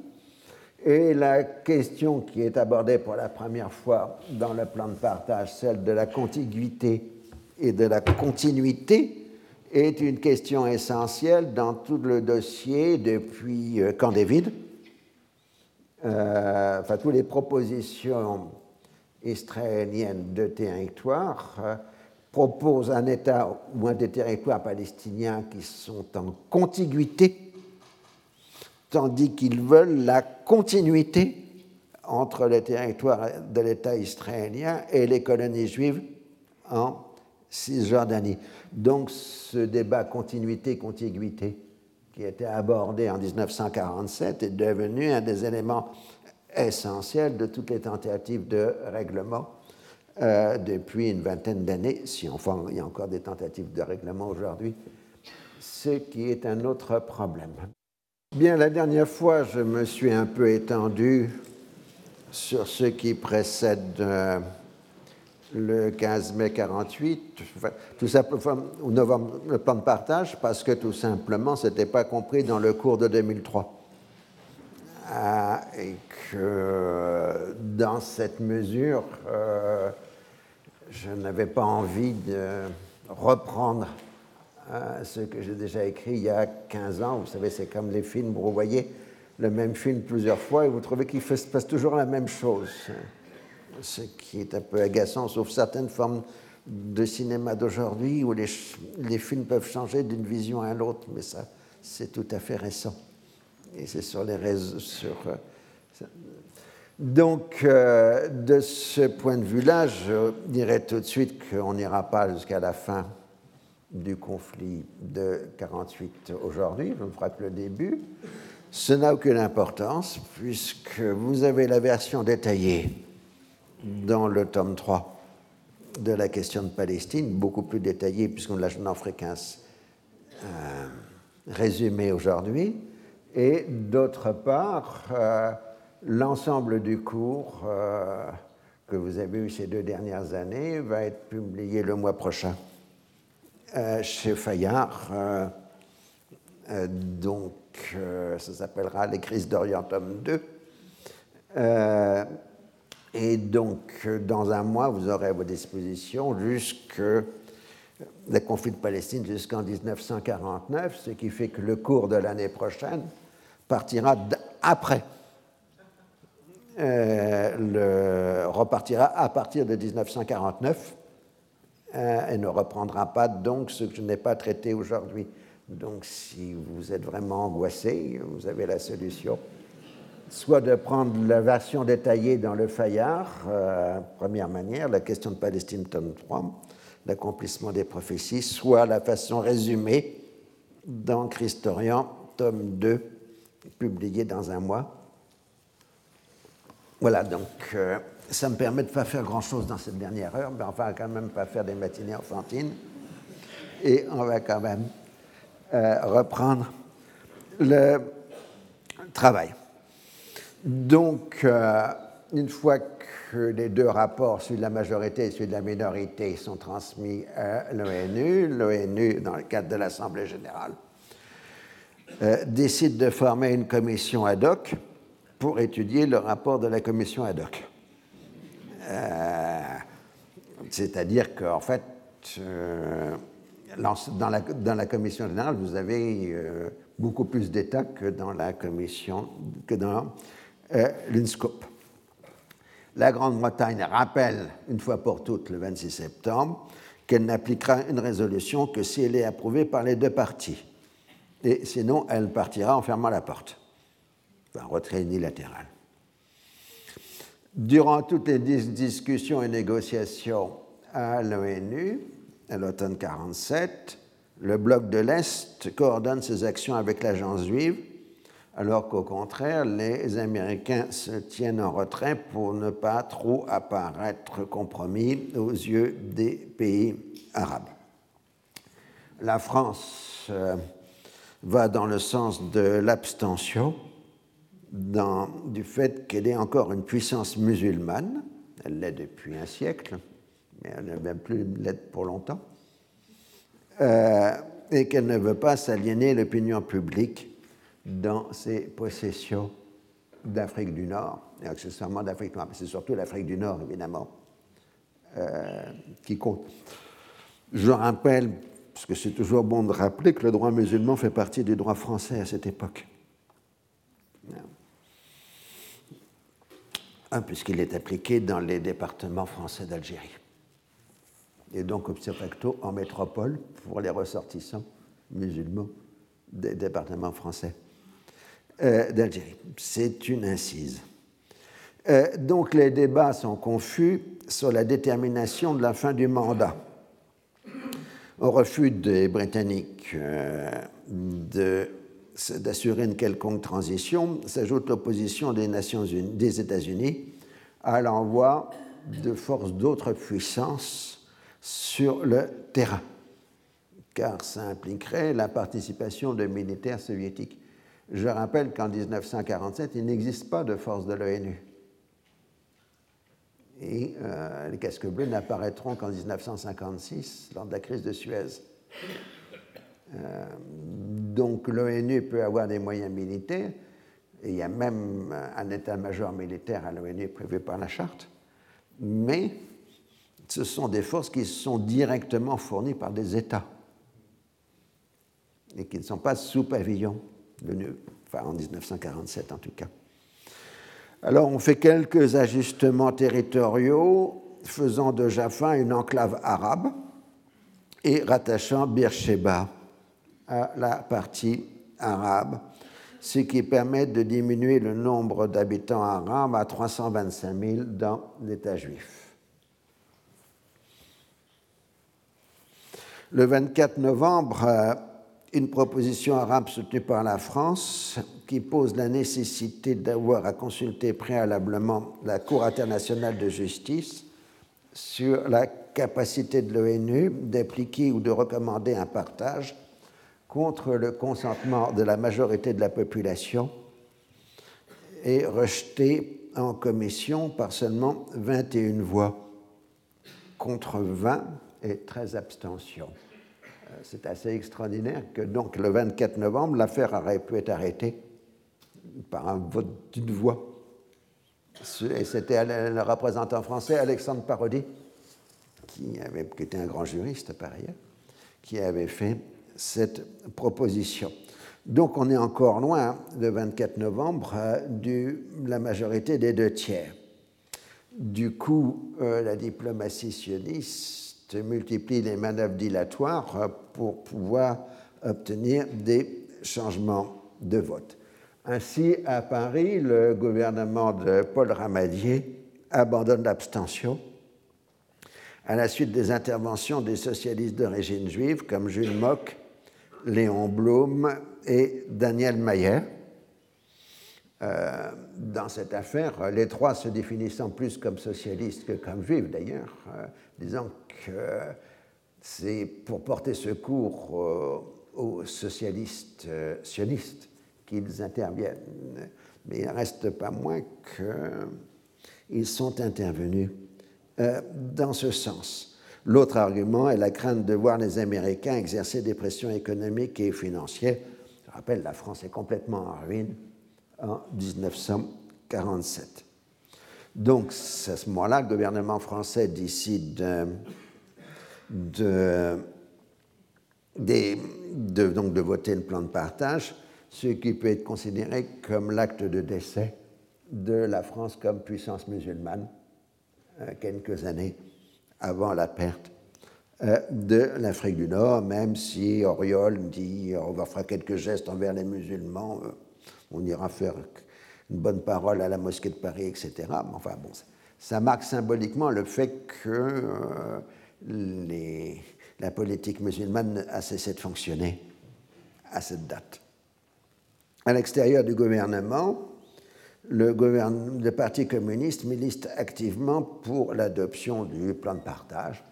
et la question qui est abordée pour la première fois dans le plan de partage, celle de la contiguïté et de la continuité, est une question essentielle dans tout le dossier depuis euh, Camp David. Euh, enfin, toutes les propositions israéliennes de territoire euh, proposent un État ou un des territoires palestiniens qui sont en contiguïté, tandis qu'ils veulent la continuité entre le territoire de l'État israélien et les colonies juives en Cisjordanie. Donc ce débat continuité-contiguïté qui était abordé en 1947 est devenu un des éléments essentiels de toutes les tentatives de règlement euh, depuis une vingtaine d'années, si enfin il y a encore des tentatives de règlement aujourd'hui, ce qui est un autre problème. Bien, la dernière fois, je me suis un peu étendu sur ce qui précède... Euh, le 15 mai 48, tout simplement, au novembre, le plan de partage, parce que tout simplement, ce n'était pas compris dans le cours de 2003. Ah, et que dans cette mesure, euh, je n'avais pas envie de reprendre euh, ce que j'ai déjà écrit il y a 15 ans. Vous savez, c'est comme les films, vous voyez le même film plusieurs fois et vous trouvez qu'il se passe toujours la même chose ce qui est un peu agaçant, sauf certaines formes de cinéma d'aujourd'hui où les, films peuvent changer d'une vision à l'autre, mais ça, c'est tout à fait récent. Et c'est sur les réseaux. Euh, donc, euh, de ce point de vue-là, je dirais tout de suite qu'on n'ira pas jusqu'à la fin du conflit de 48 aujourd'hui, je ne ferai que le début. Ce n'a aucune importance puisque vous avez la version détaillée dans le tome 3 de la question de Palestine, beaucoup plus détaillée puisqu'on l'a en fréquence euh, résumé aujourd'hui. Et d'autre part, euh, l'ensemble du cours euh, que vous avez eu ces deux dernières années va être publié le mois prochain euh, chez Fayard. donc, ça s'appellera Les crises d'Orient, tome 2. Et donc, dans un mois, vous aurez à vos dispositions jusque le conflit de Palestine jusqu'en 1949, ce qui fait que le cours de l'année prochaine partira après, euh, repartira à partir de 1949 euh, et ne reprendra pas donc ce que je n'ai pas traité aujourd'hui. Donc si vous êtes vraiment angoissé, vous avez la solution. Soit de prendre la version détaillée dans le Fayard, euh, première manière, la question de Palestine, tome 3, l'accomplissement des prophéties, soit la façon résumée dans Christorian, tome 2, publié dans un mois. Voilà, donc euh, ça me permet de ne pas faire grand-chose dans cette dernière heure, mais va quand même pas faire des matinées enfantines. Et on va quand même euh, reprendre le travail. Donc, euh, une fois que les deux rapports, celui de la majorité et celui de la minorité, sont transmis à l'ONU, l'ONU, dans le cadre de l'Assemblée générale, euh, décide de former une commission ad hoc pour étudier le rapport de la commission ad hoc. Euh, c'est-à-dire qu'en fait, dans, la, dans, la, commission générale, vous avez beaucoup plus d'États que dans la commission, que dans l'UNSCOP. La Grande-Bretagne rappelle une fois pour toutes le 26 septembre qu'elle n'appliquera une résolution que si elle est approuvée par les deux parties et sinon elle partira en fermant la porte. Un retrait unilatéral. Durant toutes les discussions et négociations à l'ONU, à l'automne 47, le bloc de l'Est coordonne ses actions avec l'agence juive, alors qu'au contraire, les Américains se tiennent en retrait pour ne pas trop apparaître compromis aux yeux des pays arabes. La France euh, va dans le sens de l'abstention, du fait qu'elle est encore une puissance musulmane, elle l'est depuis un siècle, mais elle ne va plus l'être pour longtemps, euh, et qu'elle ne veut pas s'aliéner l'opinion publique dans ses possessions d'Afrique du Nord, et accessoirement d'Afrique noire, mais c'est surtout l'Afrique du Nord, évidemment, euh, qui compte. Je rappelle parce que c'est toujours bon de rappeler que le droit musulman fait partie du droit français à cette époque. puisqu'il est appliqué dans les départements français d'Algérie. Et donc, observe facto, en métropole pour les ressortissants musulmans des départements français euh, d'Algérie. C'est une incise. Euh, donc, les débats sont confus sur la détermination de la fin du mandat. Au refus des Britanniques euh, d'assurer une quelconque transition s'ajoute l'opposition des, des États-Unis à l'envoi de forces d'autres puissances sur le terrain, car ça impliquerait la participation de militaires soviétiques. Je rappelle qu'en 1947, il n'existe pas de force de l'ONU. Et euh, les casques bleus n'apparaîtront qu'en 1956, lors de la crise de Suez. Euh, donc l'ONU peut avoir des moyens militaires, il y a même un état-major militaire à l'ONU prévu par la charte, mais ce sont des forces qui sont directement fournies par des États et qui ne sont pas sous pavillon en 1947 en tout cas. Alors on fait quelques ajustements territoriaux, faisant de Jaffa une enclave arabe et rattachant Beersheba à la partie arabe, ce qui permet de diminuer le nombre d'habitants arabes à 325 000 dans l'État juif. Le 24 novembre, euh, une proposition arabe soutenue par la France qui pose la nécessité d'avoir à consulter préalablement la Cour internationale de justice sur la capacité de l'ONU d'appliquer ou de recommander un partage contre le consentement de la majorité de la population est rejeté en commission par seulement 21 voix contre 20 et 13 abstentions. C'est assez extraordinaire que donc le 24 novembre, l'affaire aurait pu être arrêtée par un vote d'une voix. Et c'était le représentant français Alexandre Parodi, qui était un grand juriste par ailleurs, qui avait fait cette proposition. Donc on est encore loin, le 24 novembre, euh, de la majorité des deux tiers. Du coup, euh, la diplomatie sioniste multiplie les manœuvres dilatoires euh, pour pouvoir obtenir des changements de vote. Ainsi, à Paris, le gouvernement de Paul Ramadier abandonne l'abstention à la suite des interventions des socialistes d'origine juive comme Jules Mock, Léon Blum et Daniel Mayer. Euh, dans cette affaire, les trois se définissant plus comme socialistes que comme juifs d'ailleurs, euh, disant c'est pour porter secours euh, aux socialistes sionistes qu'ils interviennent. Mais il ne reste pas moins qu'ils sont intervenus dans ce sens. L'autre argument est la crainte de voir les Américains exercer des pressions économiques et financières. Je rappelle, la France est complètement en ruine en 1947. Donc, à ce moment-là, le gouvernement français décide de, donc de voter le plan de partage, ce qui peut être considéré comme l'acte de décès de la France comme puissance musulmane euh, quelques années avant la perte euh, de l'Afrique du Nord, même si Auriol dit on va faire quelques gestes envers les musulmans, euh, on ira faire une bonne parole à la mosquée de Paris, etc. Mais enfin bon, ça marque symboliquement le fait que euh, la politique musulmane a cessé de fonctionner à cette date. À l'extérieur du gouvernement, le, le, Parti communiste milite activement pour l'adoption du plan de partage.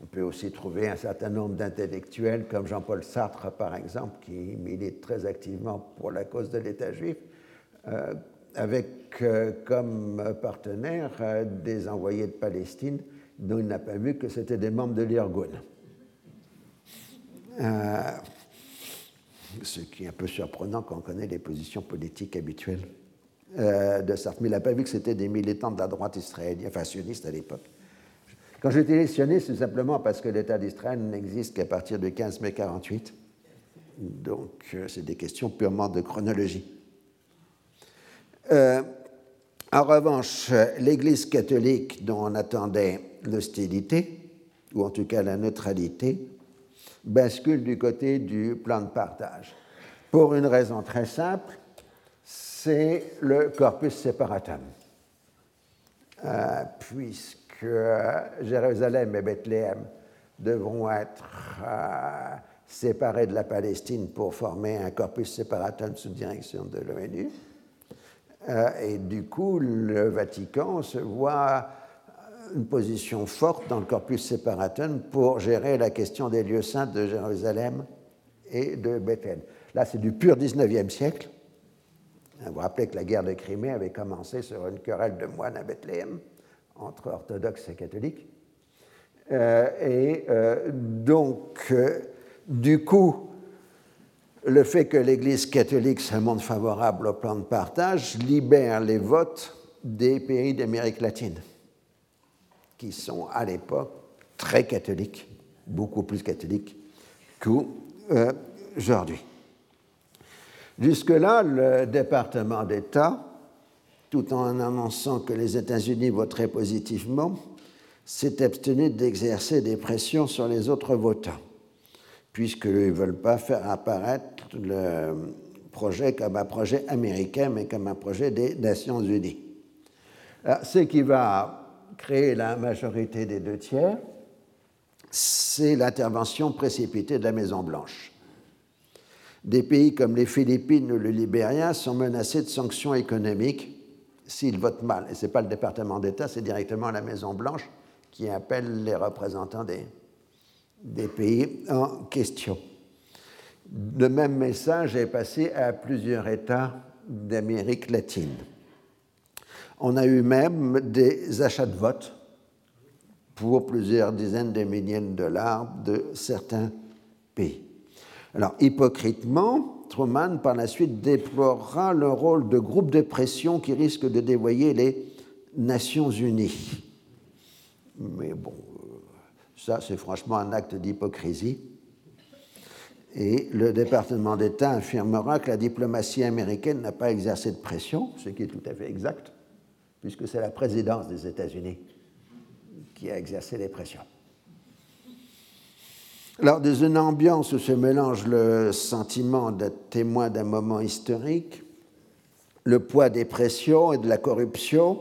On peut aussi trouver un certain nombre d'intellectuels comme Jean-Paul Sartre, par exemple, qui milite très activement pour la cause de l'État juif, euh, avec euh, comme partenaire euh, des envoyés de Palestine dont il n'a pas vu que c'était des membres de l'Irgun. ce qui est un peu surprenant quand on connaît les positions politiques habituelles euh, de Sartre, mais il n'a pas vu que c'était des militants de la droite israélienne, enfin sioniste à l'époque. Quand dis sioniste, c'est simplement parce que l'État d'Israël n'existe qu'à partir du 15 mai 48. Donc, euh, c'est des questions purement de chronologie. Euh, en revanche, l'Église catholique, dont on attendait l'hostilité, ou en tout cas la neutralité, bascule du côté du plan de partage. Pour une raison très simple, c'est le corpus separatum. Euh, puisque Jérusalem et Bethléem devront être euh, séparés de la Palestine pour former un corpus separatum sous direction de l'ONU. Euh, et du coup, le Vatican se voit une position forte dans le corpus separatum pour gérer la question des lieux saints de Jérusalem et de Bethléem. Là, c'est du pur 19e siècle. Vous vous rappelez que la guerre de Crimée avait commencé sur une querelle de moines à Bethléem entre orthodoxes et catholiques. Euh, et euh, donc, euh, du coup, le fait que l'Église catholique se montre favorable au plan de partage libère les votes des pays d'Amérique latine, qui sont à l'époque très catholiques, beaucoup plus catholiques qu'aujourd'hui. Jusque-là, le département d'État, tout en annonçant que les États-Unis voteraient positivement, s'est abstenu d'exercer des pressions sur les autres votants, puisqu'ils ne veulent pas faire apparaître le projet comme un projet américain, mais comme un projet des Nations Unies. ce qui va créer la majorité des deux tiers, c'est l'intervention précipitée de la Maison-Blanche Des pays comme les Philippines ou le Libéria sont menacés de sanctions économiques s'ils votent mal. Et ce n'est pas le département d'État, c'est directement la Maison-Blanche qui appelle les représentants des, des pays en question. Le même message est passé à plusieurs États d'Amérique latine. On a eu même des achats de vote pour plusieurs dizaines de milliers de dollars de certains pays. Alors, hypocritement, Truman, par la suite, déplorera le rôle de groupe de pression qui risque de dévoyer les Nations Unies. Mais bon, ça, c'est franchement un acte d'hypocrisie. Et le département d'État affirmera que la diplomatie américaine n'a pas exercé de pression, ce qui est tout à fait exact, puisque c'est la présidence des États-Unis qui a exercé les pressions. Lors dans une ambiance où se mélange le sentiment d'être témoin d'un moment historique, le poids des pressions et de la corruption,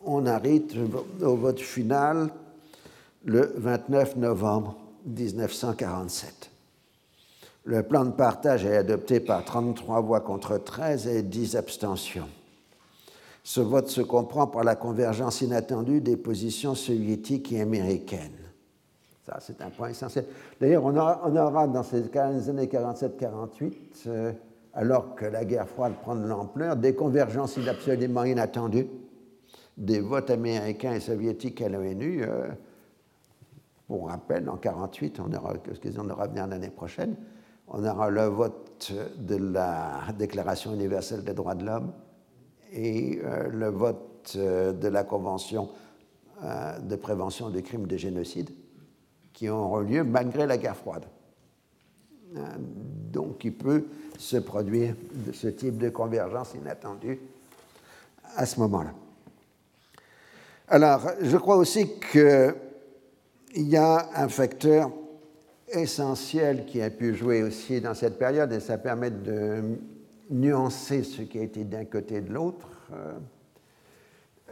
on arrive au vote final le 29 novembre 1947. Le plan de partage est adopté par 33 voix contre 13 et 10 abstentions. Ce vote se comprend par la convergence inattendue des positions soviétiques et américaines. Ça, c'est un point essentiel. D'ailleurs, on aura, dans ces années 47-48, euh, alors que la guerre froide prend de l'ampleur, des convergences absolument inattendues des votes américains et soviétiques à l'ONU. Euh, pour rappel, en 1948, on aura, on aura bien l'année prochaine, on aura le vote de la Déclaration universelle des droits de l'homme et euh, le vote euh, de la Convention euh, de prévention des crimes de génocide qui auront lieu malgré la guerre froide. donc il peut se produire ce type de convergence inattendue à ce moment-là. Alors, je crois aussi qu'il y a un facteur essentiel qui a pu jouer aussi dans cette période, et ça permet de nuancer ce qui a été d'un côté et de l'autre. Euh,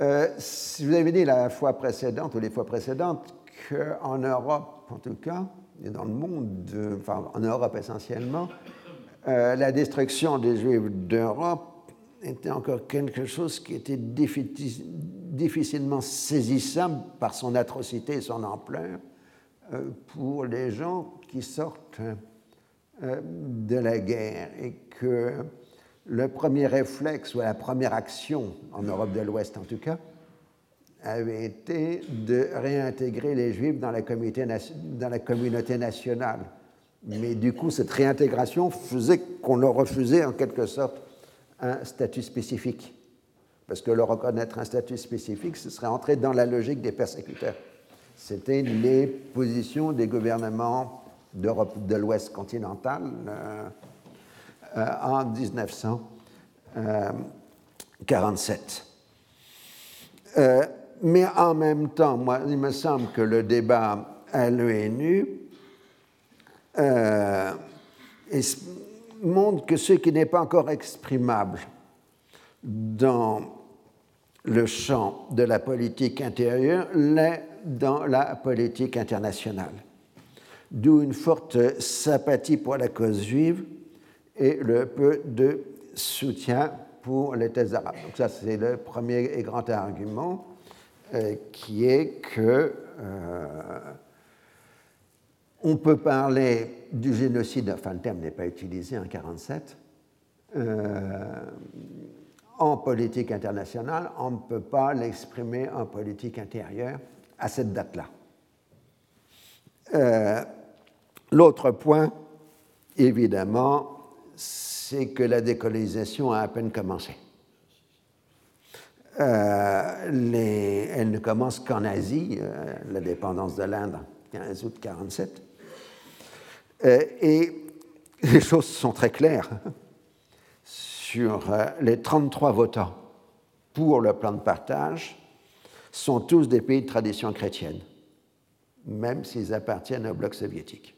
euh, vous avez dit la fois précédente, ou les fois précédentes, qu'en Europe, en tout cas, et dans le monde, enfin en Europe essentiellement, euh, la destruction des Juifs d'Europe était encore quelque chose qui était difficilement saisissable par son atrocité et son ampleur pour les gens qui sortent de la guerre et que le premier réflexe ou la première action, en Europe de l'Ouest en tout cas, avait été de réintégrer les Juifs dans la, communauté nationale. Mais du coup, cette réintégration faisait qu'on leur refusait en quelque sorte un statut spécifique. Parce que leur reconnaître un statut spécifique, ce serait entrer dans la logique des persécuteurs. C'était les positions des gouvernements d'Europe de l'Ouest continentale. Euh, en 1947. Euh, mais en même temps, moi, il me semble que le débat à l'ONU euh, montre que ce qui n'est pas encore exprimable dans le champ de la politique intérieure l'est dans la politique internationale. D'où une forte sympathie pour la cause juive et le peu de soutien pour les thèses arabes. Donc ça, c'est le premier et grand argument euh, qui est que euh, on peut parler du génocide, enfin le terme n'est pas utilisé en 1947, euh, en politique internationale, on ne peut pas l'exprimer en politique intérieure à cette date-là. L'autre point, évidemment, c'est que la décolonisation a à peine commencé. Euh, elle ne commence qu'en Asie, euh, la dépendance de l'Inde, 15 août 1947. Euh, et [laughs] les choses sont très claires. Sur les 33 votants pour le plan de partage, sont tous des pays de tradition chrétienne, même s'ils appartiennent au bloc soviétique.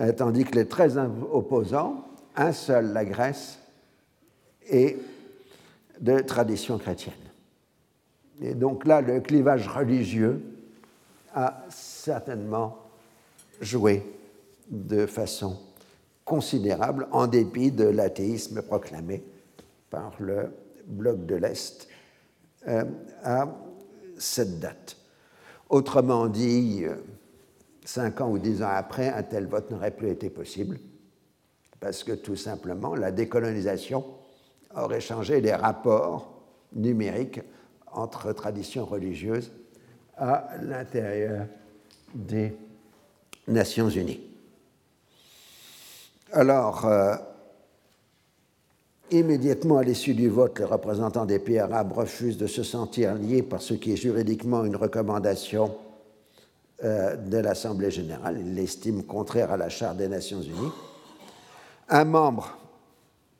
Euh, tandis que les 13 opposants, un seul, la Grèce, est de tradition chrétienne. Et donc là, le clivage religieux a certainement joué de façon considérable en dépit de l'athéisme proclamé par le bloc de l'Est euh, à cette date. Autrement dit, euh, cinq ans ou dix ans après, un tel vote n'aurait plus été possible, parce que tout simplement, la décolonisation aurait changé les rapports numériques entre traditions religieuses à l'intérieur des Nations Unies. Alors, euh, immédiatement à l'issue du vote, les représentants des pays arabes refusent de se sentir liés par ce qui est juridiquement une recommandation de l'Assemblée générale. Ils l'estiment contraire à la Charte des Nations Unies. Un membre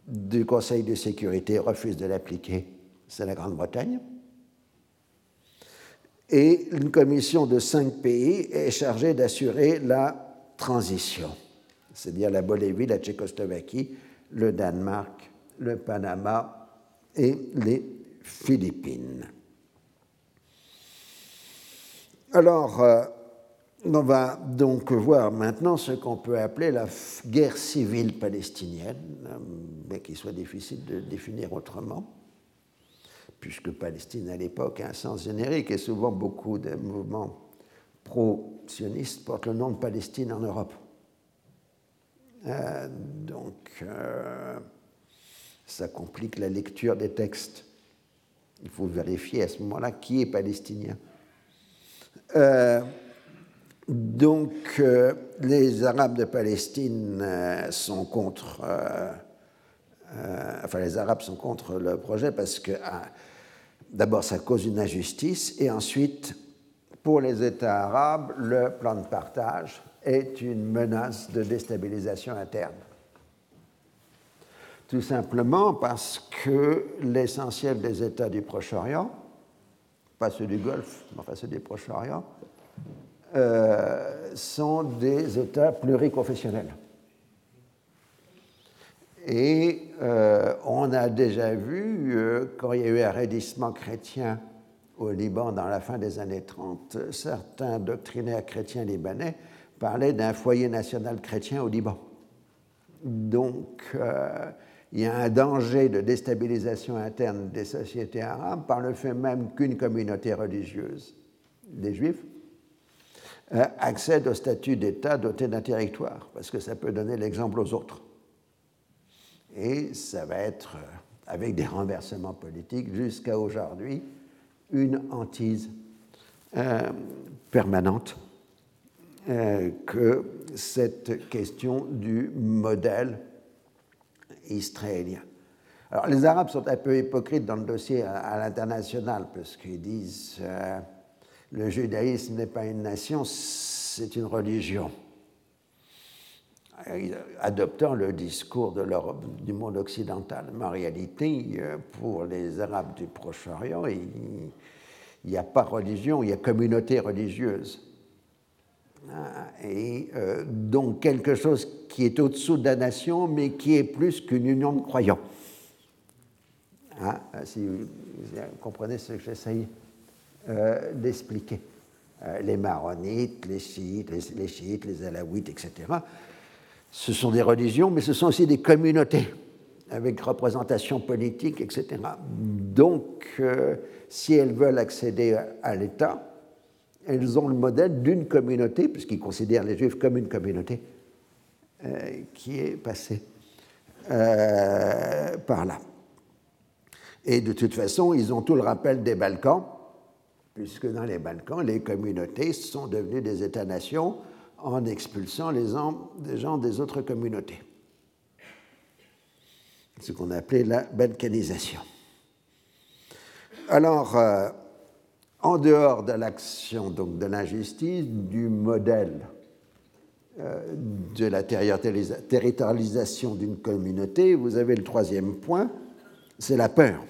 du Conseil de sécurité refuse de l'appliquer, c'est la Grande-Bretagne. Et une commission de cinq pays est chargée d'assurer la transition, c'est-à-dire la Bolivie, la Tchécoslovaquie, le Danemark, le Panama et les Philippines. Alors, euh, on va donc voir maintenant ce qu'on peut appeler la guerre civile palestinienne, euh, mais qui soit difficile de définir autrement, puisque Palestine à l'époque a un sens générique et souvent beaucoup de mouvements pro-sionistes portent le nom de Palestine en Europe. Euh, donc, euh, ça complique la lecture des textes. Il faut vérifier à ce moment-là qui est palestinien. Donc, euh, les Arabes de Palestine euh, sont contre. Euh, enfin, les Arabes sont contre le projet parce que, ah, d'abord, ça cause une injustice, et ensuite, pour les États arabes, le plan de partage est une menace de déstabilisation interne. Tout simplement parce que l'essentiel des États du Proche-Orient, pas ceux du Golfe, mais enfin ceux du Proche-Orient, sont des États pluriconfessionnels. Et euh, on a déjà vu, euh, quand il y a eu un raidissement chrétien au Liban dans la fin des années 30, certains doctrinaires chrétiens libanais parlaient d'un foyer national chrétien au Liban. Donc, il y a un danger de déstabilisation interne des sociétés arabes par le fait même qu'une communauté religieuse, des juifs, euh, accède au statut d'État doté d'un territoire, parce que ça peut donner l'exemple aux autres. Et ça va être, euh, avec des renversements politiques, jusqu'à aujourd'hui, une hantise euh, permanente que cette question du modèle israélien. Alors les Arabes sont un peu hypocrites dans le dossier à, l'international, parce qu'ils disent le judaïsme n'est pas une nation, c'est une religion. Adoptant le discours de l'Europe, du monde occidental. Mais en réalité, pour les Arabes du Proche-Orient, il n'y a pas religion, il y a communauté religieuse. Et euh, donc quelque chose qui est au-dessous de la nation, mais qui est plus qu'une union de croyants. Hein, si vous comprenez ce que j'essaye euh, d'expliquer. Euh, les maronites, les chiites, les, chiites, les alaouites, etc. Ce sont des religions, mais ce sont aussi des communautés avec représentation politique, etc. Donc, euh, si elles veulent accéder à l'État, elles ont le modèle d'une communauté, puisqu'ils considèrent les Juifs comme une communauté, qui est passée par là. Et de toute façon, ils ont tout le rappel des Balkans, puisque dans les Balkans, les communautés sont devenues des États-nations en expulsant les gens des autres communautés. Ce qu'on appelait la balkanisation. Alors, euh, en dehors de l'action de l'injustice, du modèle euh, de la territorialisation d'une communauté, vous avez le troisième point, c'est la peur.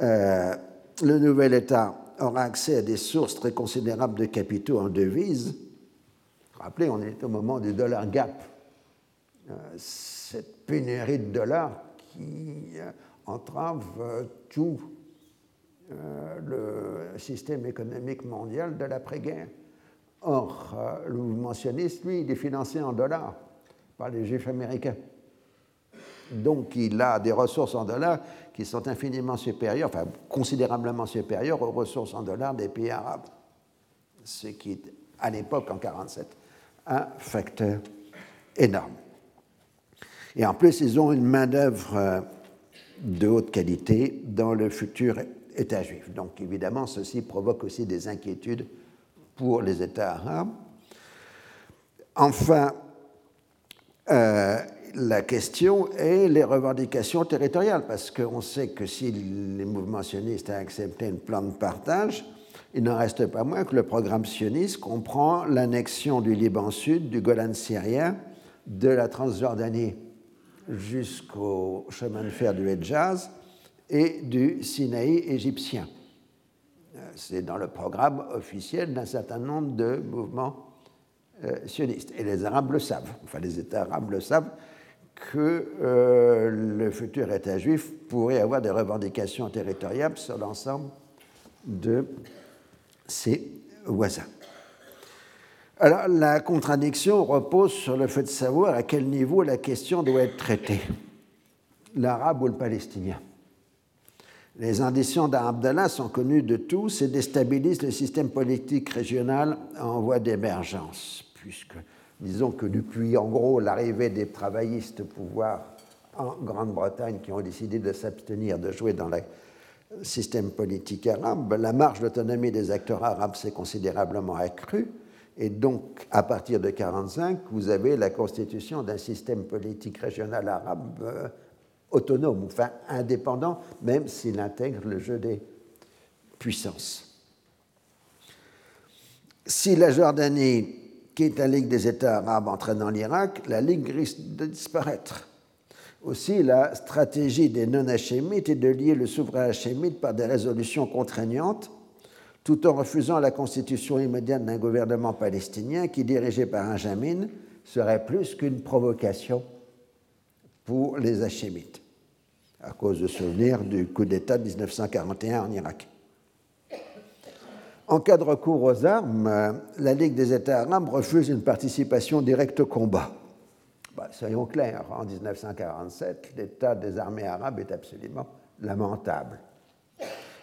Euh, le nouvel État aura accès à des sources très considérables de capitaux en devises. Rappelez, on est au moment du dollar gap, euh, cette pénurie de dollars qui euh, entrave euh, tout le système économique mondial de l'après-guerre. Or, le mouvement sioniste, lui, il est financé en dollars. par les juifs américains. Donc il a des ressources en dollars qui sont infiniment supérieures, enfin considérablement supérieures aux ressources en dollars des pays arabes. Ce qui est, à l'époque, en 1947, un facteur énorme. Et en plus, ils ont une main-d'œuvre euh, de haute qualité dans le futur État juif. Donc évidemment, ceci provoque aussi des inquiétudes pour les États arabes. Enfin, euh, la question est les revendications territoriales, parce qu'on sait que si les mouvements sionistes ont accepté un plan de partage, il n'en reste pas moins que le programme sioniste comprend l'annexion du Liban Sud, du Golan syrien, de la Transjordanie jusqu'au chemin de fer du Hedjaz et du Sinaï égyptien. C'est dans le programme officiel d'un certain nombre de mouvements euh, sionistes. Et les Arabes le savent, enfin les États arabes le savent, que euh, le futur État juif pourrait avoir des revendications territoriales sur l'ensemble de ses voisins. Alors, la contradiction repose sur le fait de savoir à quel niveau la question doit être traitée, l'arabe ou le palestinien. Les ambitions d'Abdallah sont connues de tous et déstabilisent le système politique régional en voie d'émergence, puisque disons que depuis en gros l'arrivée des travaillistes au pouvoir en Grande-Bretagne qui ont décidé de s'abstenir de jouer dans le système politique arabe, la marge d'autonomie des acteurs arabes s'est considérablement accrue et donc, à partir de 1945, vous avez la constitution d'un système politique régional arabe euh, autonome, enfin indépendant, même s'il intègre le jeu des puissances. Si la Jordanie la Ligue des États arabes entraînant l'Irak, la Ligue risque de disparaître. Aussi, la stratégie des non-hachémites est de lier le souverain hachémite par des résolutions contraignantes tout en refusant la constitution immédiate d'un gouvernement palestinien qui, dirigé par un Jamin, serait plus qu'une provocation pour les Hachémites, à cause de souvenirs du coup d'État de 1941 en Irak. En cas de recours aux armes, la Ligue des États arabes refuse une participation directe au combat. Bah, soyons clairs, en 1947, l'état des armées arabes est absolument lamentable.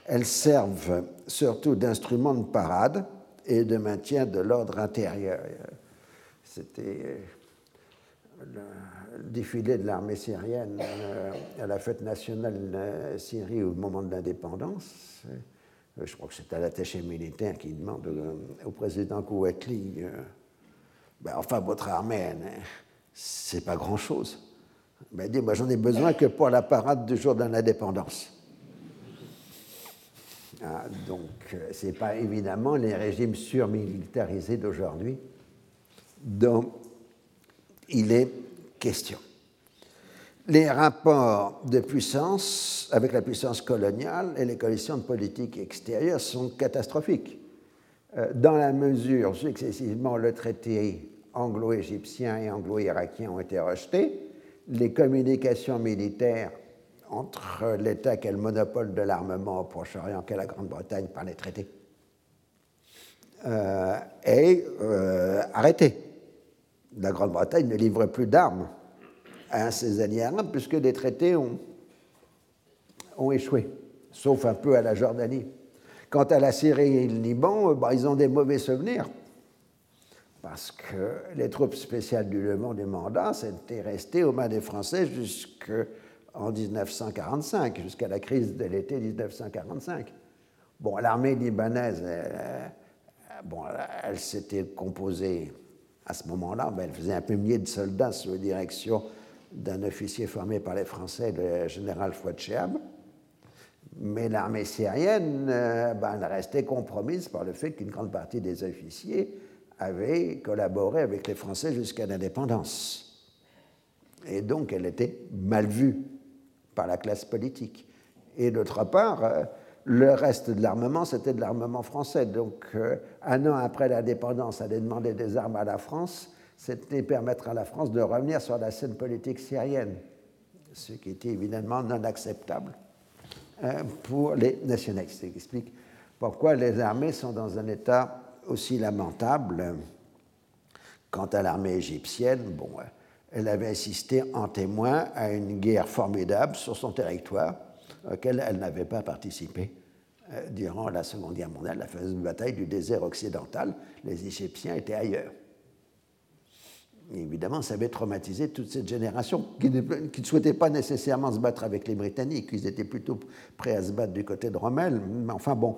Elles servent surtout d'instruments de parade et de maintien de l'ordre intérieur. C'était le défilé de l'armée syrienne euh, à la fête nationale Syrie au moment de l'indépendance. Je crois que c'est à l'attaché militaire qui demande au président Kouatli ben, Enfin, votre armée, c'est pas grand-chose. Ben, il dit Moi, j'en ai besoin que pour la parade du jour de l'indépendance. Ah, donc, euh, ce n'est pas évidemment les régimes surmilitarisés d'aujourd'hui dont il est question. Les rapports de puissance avec la puissance coloniale et les coalitions de politique extérieure sont catastrophiques. Euh, dans la mesure successivement le traité anglo-égyptien et anglo-irakien ont été rejetés, les communications militaires entre l'État qui a le monopole de l'armement au Proche-Orient, qu'est la Grande-Bretagne par les traités, euh, est euh. La Grande-Bretagne ne livre plus d'armes à ses alliés arabes puisque les traités ont, ont échoué, sauf un peu à la Jordanie. Quant à la Syrie et le Liban, euh, bah, ils ont des mauvais souvenirs parce que les troupes spéciales du Levant des mandats étaient restées aux mains des Français jusque en 1945, jusqu'à la crise de l'été 1945. Bon, l'armée libanaise, elle, bon, elle s'était composée à ce moment-là, ben, elle faisait un peu millier de soldats sous la direction d'un officier formé par les Français, le général Fouad. Mais l'armée syrienne, euh, ben, elle restait compromise par le fait qu'une grande partie des officiers avaient collaboré avec les Français jusqu'à l'indépendance. Et donc, elle était mal vue par la classe politique. Et d'autre part, euh, le reste de l'armement, c'était de l'armement français. Donc, euh, un an après l'indépendance, aller demander des armes à la France, c'était permettre à la France de revenir sur la scène politique syrienne, ce qui était évidemment non acceptable euh, pour les nationalistes. Ce qui explique pourquoi les armées sont dans un état aussi lamentable. Quant à l'armée égyptienne, elle avait assisté en témoin à une guerre formidable sur son territoire, auquel elle n'avait pas participé euh, durant la Seconde Guerre mondiale, la fameuse bataille du désert occidental. Les Égyptiens étaient ailleurs. Évidemment, ça avait traumatisé toute cette génération qui ne, souhaitait pas nécessairement se battre avec les Britanniques. Ils étaient plutôt prêts à se battre du côté de Rommel. Mais enfin bon,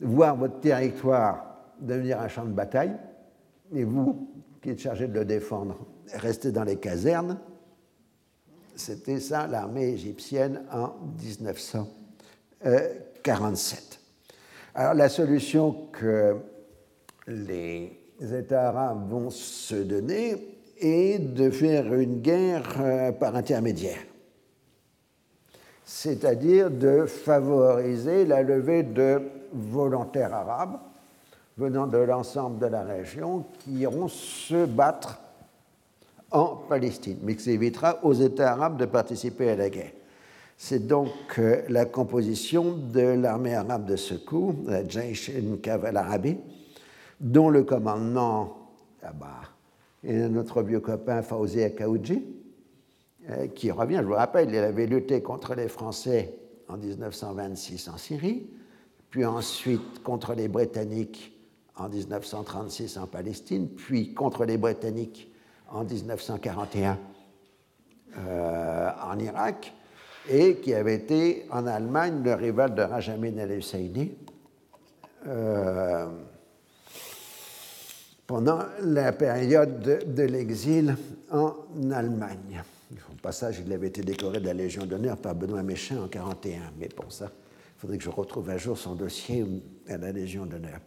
voir votre territoire devenir un champ de bataille, et vous, qui êtes chargé de le défendre, rester dans les casernes, c'était ça l'armée égyptienne en 1947. Alors la solution que les États arabes vont se donner est de faire une guerre euh, par intermédiaire, c'est-à-dire de favoriser la levée de volontaires arabes venant de l'ensemble de la région qui iront se battre en Palestine, mais qui évitera aux États arabes de participer à la guerre. C'est donc euh, la composition de l'armée arabe de secours, la Jaish al Arabi, dont le commandement là-bas est notre vieux copain Fawzi Akaouji, euh, qui revient, je vous rappelle, il avait lutté contre les Français en 1926 en Syrie, puis ensuite contre les Britanniques en 1936 en Palestine, puis contre les Britanniques en 1941 euh, en Irak, et qui avait été en Allemagne le rival de Rajamin el-Husseini euh, pendant la période de, l'exil en Allemagne. Au passage, il avait été décoré de la Légion d'honneur par Benoît Méchain en 1941, mais pour ça, il faudrait que je retrouve un jour son dossier à la Légion d'honneur.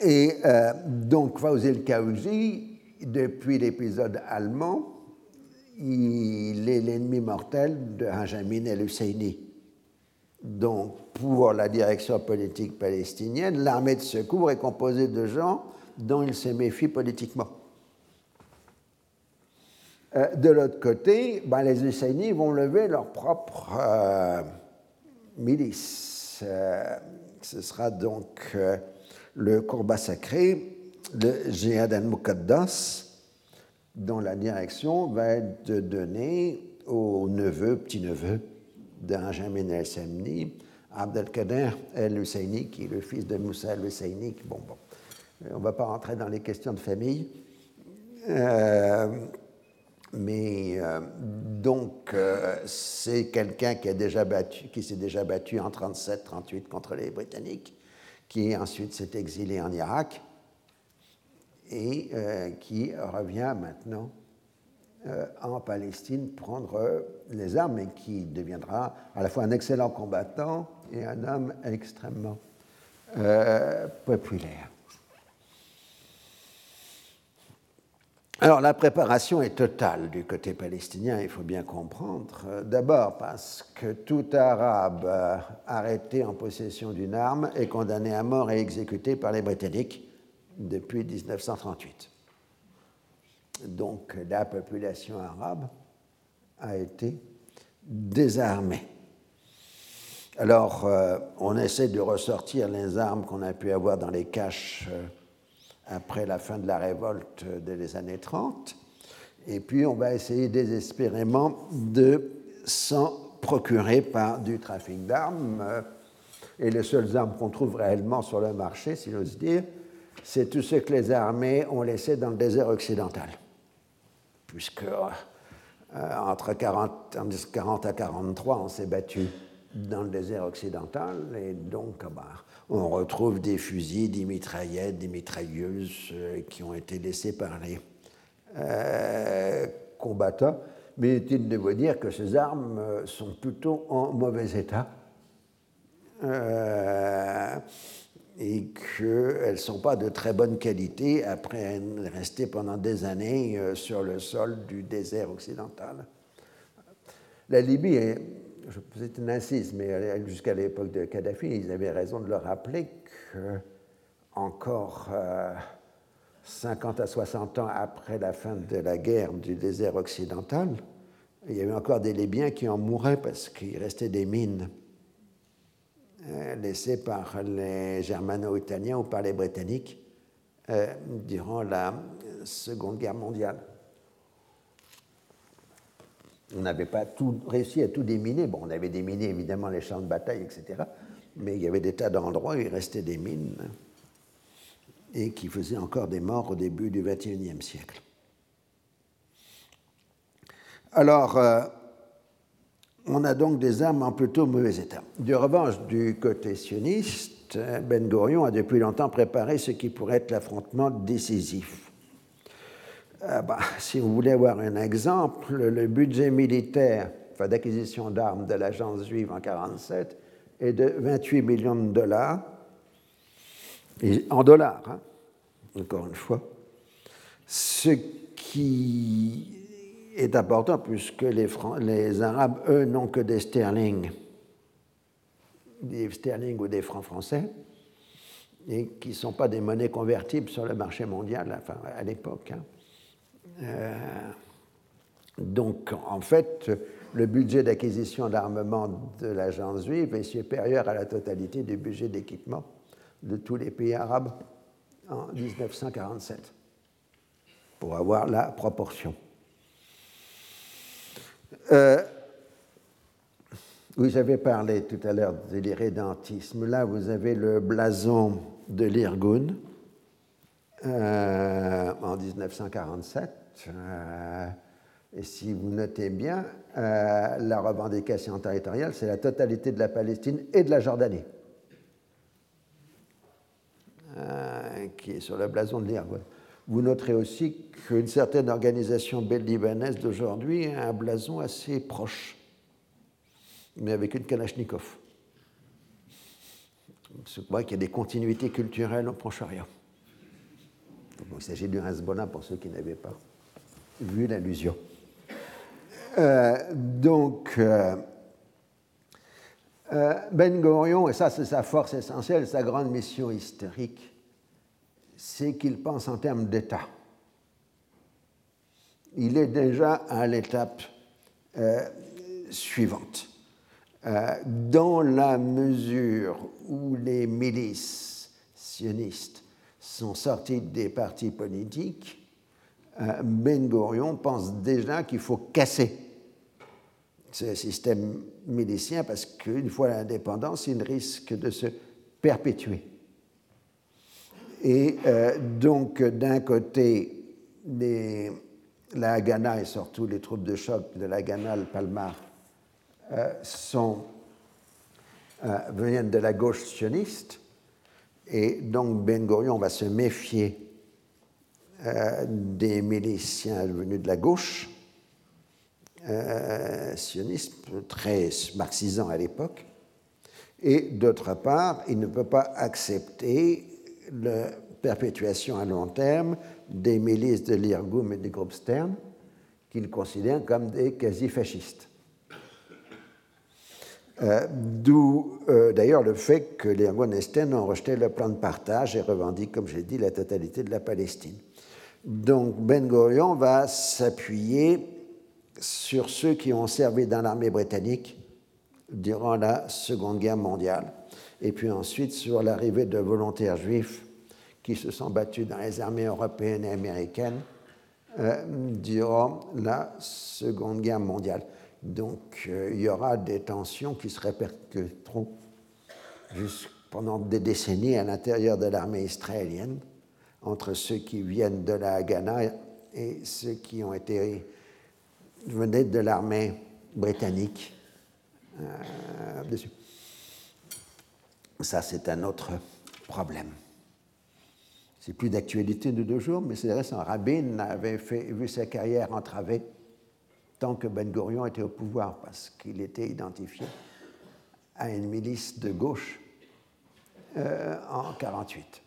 Et euh, donc, Fawzil Kaouji, depuis l'épisode allemand, il est l'ennemi mortel de Benjamin el-Husseini. Donc, pour la direction politique palestinienne, l'armée de secours est composée de gens dont il se méfie politiquement. Euh, de l'autre côté, ben, les Husseini vont lever leur propre euh, milice. ce sera donc le combat sacré, le Jihad al-Muqaddas, dont la direction va être donnée au neveu, petit-neveu d'Anjamin el-Semni, Abdelkader el-Husseini, qui est le fils de Moussa el-Husseini. Bon, bon, on ne va pas rentrer dans les questions de famille. Euh, mais euh, donc, euh, c'est quelqu'un qui, a déjà battu, qui s'est déjà battu en 37-38 contre les Britanniques qui ensuite s'est exilé en Irak et euh, qui revient maintenant euh, en Palestine prendre les armes et qui deviendra à la fois un excellent combattant et un homme extrêmement euh, populaire. Alors la préparation est totale du côté palestinien, il faut bien comprendre. D'abord parce que tout arabe arrêté en possession d'une arme est condamné à mort et exécuté par les Britanniques depuis 1938. Donc la population arabe a été désarmée. Alors euh, on essaie de ressortir les armes qu'on a pu avoir dans les caches. Euh, après la fin de la révolte des années 30. Et puis on va essayer désespérément de s'en procurer par du trafic d'armes. Et les seules armes qu'on trouve réellement sur le marché, si j'ose dire, c'est tout ce que les armées ont laissé dans le désert occidental. Puisque euh, entre 40, 40 à 43, on s'est battu dans le désert occidental, et donc ah bah, on retrouve des fusils, des mitraillettes, des mitrailleuses euh, qui ont été laissées par les euh, combattants. Mais il de vous dire que ces armes sont plutôt en mauvais état? Et qu'elles ne sont pas de très bonne qualité après rester pendant des années sur le sol du désert occidental. La Libye est c'est un insiste, mais jusqu'à l'époque de Kadhafi, ils avaient raison de le rappeler que encore 50 à 60 ans après la fin de la guerre du désert occidental, il y avait encore des Libyens qui en mouraient parce qu'il restait des mines euh, laissées par les Germano-Italiens ou par les Britanniques euh, durant la Seconde Guerre mondiale. On n'avait pas tout, réussi à tout déminer. Bon, on avait déminé évidemment les champs de bataille, etc. Mais il y avait des tas d'endroits où il restait des mines et qui faisaient encore des morts au début du XXIe siècle. Alors, euh, on a donc des armes en plutôt mauvais état. De revanche, du côté sioniste, Ben Gurion a depuis longtemps préparé ce qui pourrait être l'affrontement décisif. Euh, bah, si vous voulez avoir un exemple, le budget militaire enfin, d'acquisition d'armes de l'agence juive en 1947 est de 28 millions de dollars, en dollars, hein, encore une fois, ce qui est important puisque les, Arabes, eux, n'ont que des sterling, des sterling ou des francs français, et qui ne sont pas des monnaies convertibles sur le marché mondial enfin, à l'époque. Hein. Euh, donc, en fait, le budget d'acquisition d'armement de l'agence juive est supérieur à la totalité du budget d'équipement de tous les pays arabes en 1947, pour avoir la proportion. Euh, vous avez parlé tout à l'heure de l'irrédentisme. Là, vous avez le blason de l'Irgun euh, en 1947. Euh, et si vous notez bien, euh, la revendication territoriale, c'est la totalité de la Palestine et de la Jordanie, qui est sur le blason de l'Irgun. Vous noterez aussi qu'une certaine organisation belle libanaise d'aujourd'hui a un blason assez proche, mais avec une Kalachnikov. Crois qu'il y a des continuités culturelles au Proche-Orient. il s'agit du Hezbollah pour ceux qui n'avaient pas vu l'allusion. Euh, donc, euh, euh, Ben Gurion, et ça c'est sa force essentielle, sa grande mission historique, c'est qu'il pense en termes d'État. Il est déjà à l'étape euh, suivante. Euh, dans la mesure où les milices sionistes sont sorties des partis politiques, euh, Ben Gurion pense déjà qu'il faut casser ce système milicien parce qu'une fois l'indépendance, il risque de se perpétuer. Et euh, donc, d'un côté, la Haganah et surtout les troupes de choc de la Haganah, le Palmar, euh, sont, euh, de la gauche sioniste. Et donc, Ben Gurion va se méfier des miliciens venus de la gauche, sionistes, très marxisants à l'époque. Et d'autre part, il ne peut pas accepter la perpétuation à long terme des milices de l'Irgoum et des groupes Stern, qu'il considère comme des quasi-fascistes. Euh, D'où euh, d'ailleurs le fait que les Stern ont rejeté le plan de partage et revendiquent, comme j'ai dit, la totalité de la Palestine. Donc Ben Gurion va s'appuyer sur ceux qui ont servi dans l'armée britannique durant la Seconde Guerre mondiale et puis ensuite sur l'arrivée de volontaires juifs qui se sont battus dans les armées européennes et américaines euh, durant la Seconde Guerre mondiale. Donc euh, il y aura des tensions qui se répercuteront pendant des décennies à l'intérieur de l'armée israélienne entre ceux qui viennent de la Haganah et ceux qui ont été venaient de l'armée britannique. Euh. Ça, c'est un autre problème. C'est plus d'actualité de deux jours, mais c'est récent. Rabin avait vu sa carrière entravée tant que Ben Gurion était au pouvoir, parce qu'il était identifié à une milice de gauche euh, en 1948.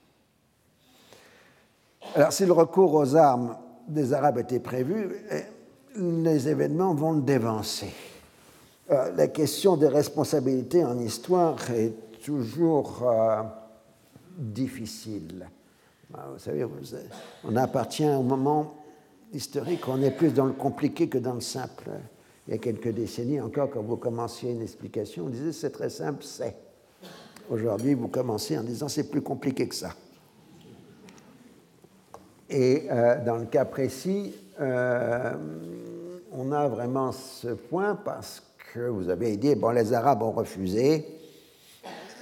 Alors, si le recours aux armes des Arabes était prévu, eh, les événements vont le dévancer. Euh, la question des responsabilités en histoire est toujours euh, difficile. Bah, vous savez, on appartient au moment historique où on est plus dans le compliqué que dans le simple. Il y a quelques décennies encore, quand vous commenciez une explication, on disait c'est très simple, c'est. Aujourd'hui, vous commencez en disant c'est plus compliqué que ça. Et dans le cas précis, on a vraiment ce point parce que vous avez dit, bon, les Arabes ont refusé,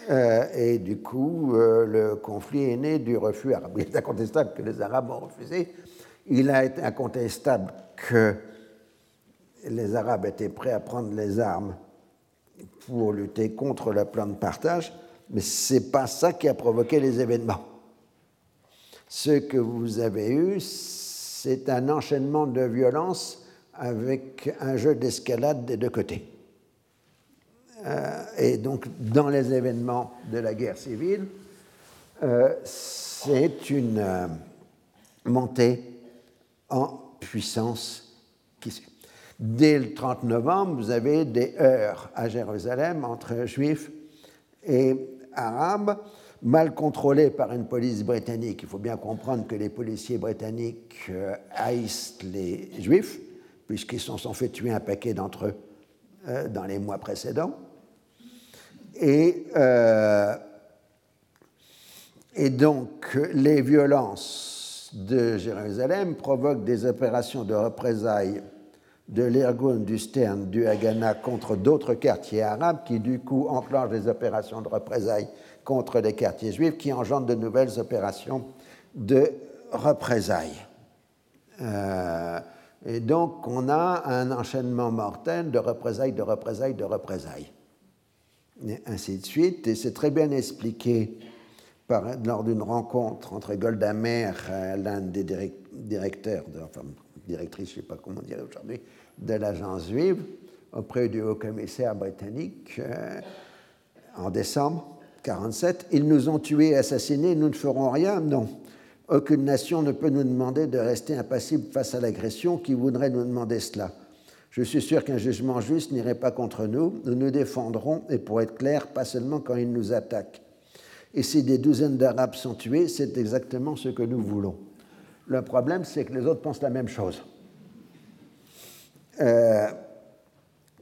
euh, et du coup, euh, le conflit est né du refus arabe. Il est incontestable que les Arabes ont refusé. Il été incontestable que les Arabes étaient prêts à prendre les armes pour lutter contre le plan de partage, mais ce n'est pas ça qui a provoqué les événements. Ce que vous avez eu, c'est un enchaînement de violences avec un jeu d'escalade des deux côtés. Euh, et donc dans les événements de la guerre civile, euh, c'est une euh, montée en puissance qui Dès le 30 novembre, vous avez des heurts à Jérusalem entre juifs et arabes, mal contrôlés par une police britannique. Il faut bien comprendre que les policiers britanniques haïssent les juifs, puisqu'ils se sont fait tuer un paquet d'entre eux dans les mois précédents. Et, euh, et donc, les violences de Jérusalem provoquent des opérations de représailles de l'Irgun, du Stern, du Haganah contre d'autres quartiers arabes qui, du coup, enclenchent des opérations de représailles contre les quartiers juifs qui engendrent de nouvelles opérations de représailles. Euh, et donc, on a un enchaînement mortel de représailles, de représailles, de représailles et ainsi de suite. Et c'est très bien expliqué lors d'une rencontre entre Golda Meir, l'un des directeurs, de, enfin directrice, je ne sais pas comment dire aujourd'hui, de l'agence juive, auprès du haut-commissaire britannique euh, en décembre 1947. Ils nous ont tués assassinés, nous ne ferons rien Non. Aucune nation ne peut nous demander de rester impassible face à l'agression qui voudrait nous demander cela. Je suis sûr qu'un jugement juste n'irait pas contre nous. Nous nous défendrons, et pour être clair, pas seulement quand ils nous attaquent. Et si des douzaines d'Arabes sont tués, c'est exactement ce que nous voulons. Le problème, c'est que les autres pensent la même chose. Euh,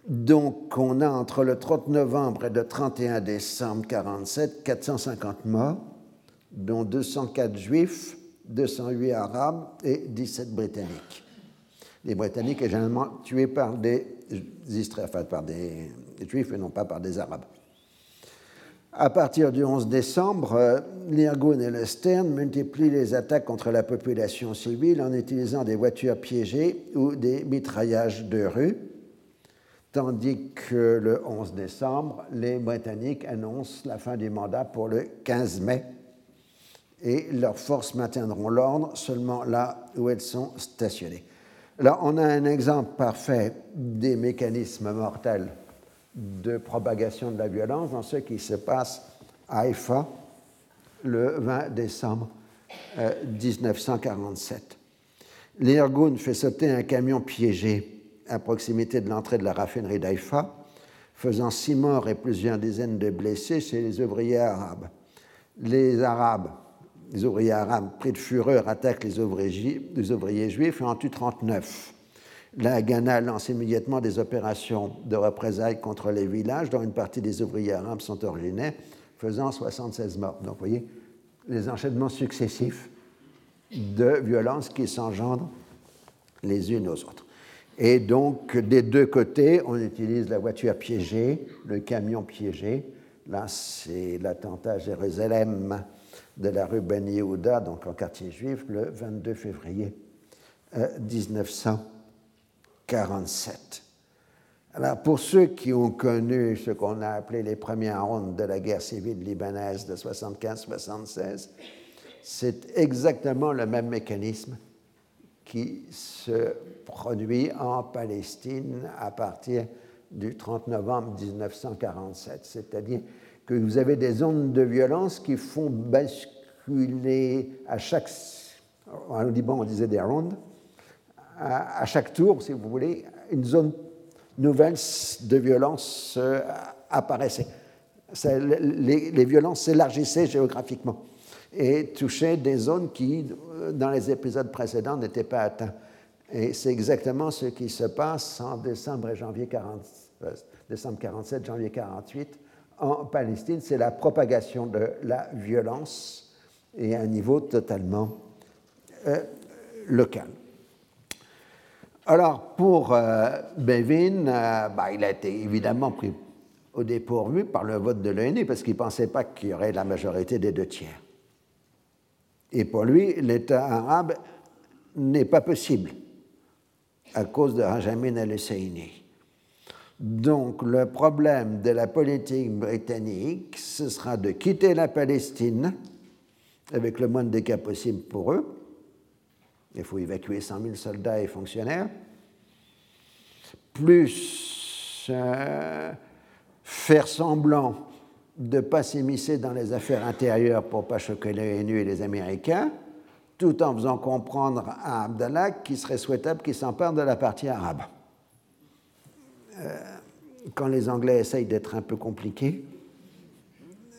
donc, on a entre le 30 novembre et le 31 décembre 1947 450 morts, dont 204 juifs, 208 arabes et 17 britanniques les Britanniques est généralement tués par des, enfin, par des Juifs et non pas par des Arabes. À partir du 11 décembre, euh, l'Irgun et le Stern multiplient les attaques contre la population civile en utilisant des voitures piégées ou des mitraillages de rue, tandis que le 11 décembre, les Britanniques annoncent la fin du mandat pour le 15 mai et leurs forces maintiendront l'ordre seulement là où elles sont stationnées. Là, on a un exemple parfait des mécanismes mortels de propagation de la violence dans ce qui se passe à Haïfa le 20 décembre 1947. Euh, L'Irgun fait sauter un camion piégé à proximité de l'entrée de la raffinerie d'Haïfa, faisant six morts et plusieurs dizaines de blessés chez les ouvriers arabes. Les Arabes les ouvriers arabes, pris de fureur, attaquent les ouvriers, juifs et en tuent 39. La Ghana lance immédiatement des opérations de représailles contre les villages dont une partie des ouvriers arabes sont originaires, faisant 76 morts. Donc vous voyez les enchaînements successifs de violences qui s'engendrent les unes aux autres. Et donc, des deux côtés, on utilise la voiture piégée, le camion piégé. Là, c'est l'attentat à Jérusalem de la rue Ben Yehuda, donc en quartier juif, le 22 février 1947. Euh, Alors, pour ceux qui ont connu ce qu'on a appelé les premières rondes de la guerre civile libanaise de 75-76, c'est exactement le même mécanisme qui se produit en Palestine à partir du 30 novembre 1947, c'est-à-dire que vous avez des zones de violence qui font basculer à chaque. On disait des rondes. À, chaque tour, si vous voulez, une zone nouvelle de violence euh, apparaissait. les, les, violences s'élargissaient géographiquement et touchaient des zones qui, euh, dans les épisodes précédents, n'étaient pas atteintes. Et c'est exactement ce qui se passe en décembre et janvier 40, euh, décembre 47, janvier 48, en Palestine, c'est la propagation de la violence et à un niveau totalement locale. Alors, pour Bevin, bah, il a été évidemment pris au dépourvu par le vote de l'ONU parce qu'il ne pensait pas qu'il y aurait la majorité des deux tiers. Et pour lui, l'État arabe n'est pas possible à cause de Rajamin al-Husseini. Donc le problème de la politique britannique, ce sera de quitter la Palestine avec le moins de dégâts possible pour eux. Il faut évacuer 100 000 soldats et fonctionnaires, plus euh, faire semblant de ne pas s'immiscer dans les affaires intérieures pour ne pas choquer les l'ONU et les Américains, tout en faisant comprendre à Abdallah qu'il serait souhaitable qu'il s'empare de la partie arabe. Euh, quand les Anglais essayent d'être un peu compliqués,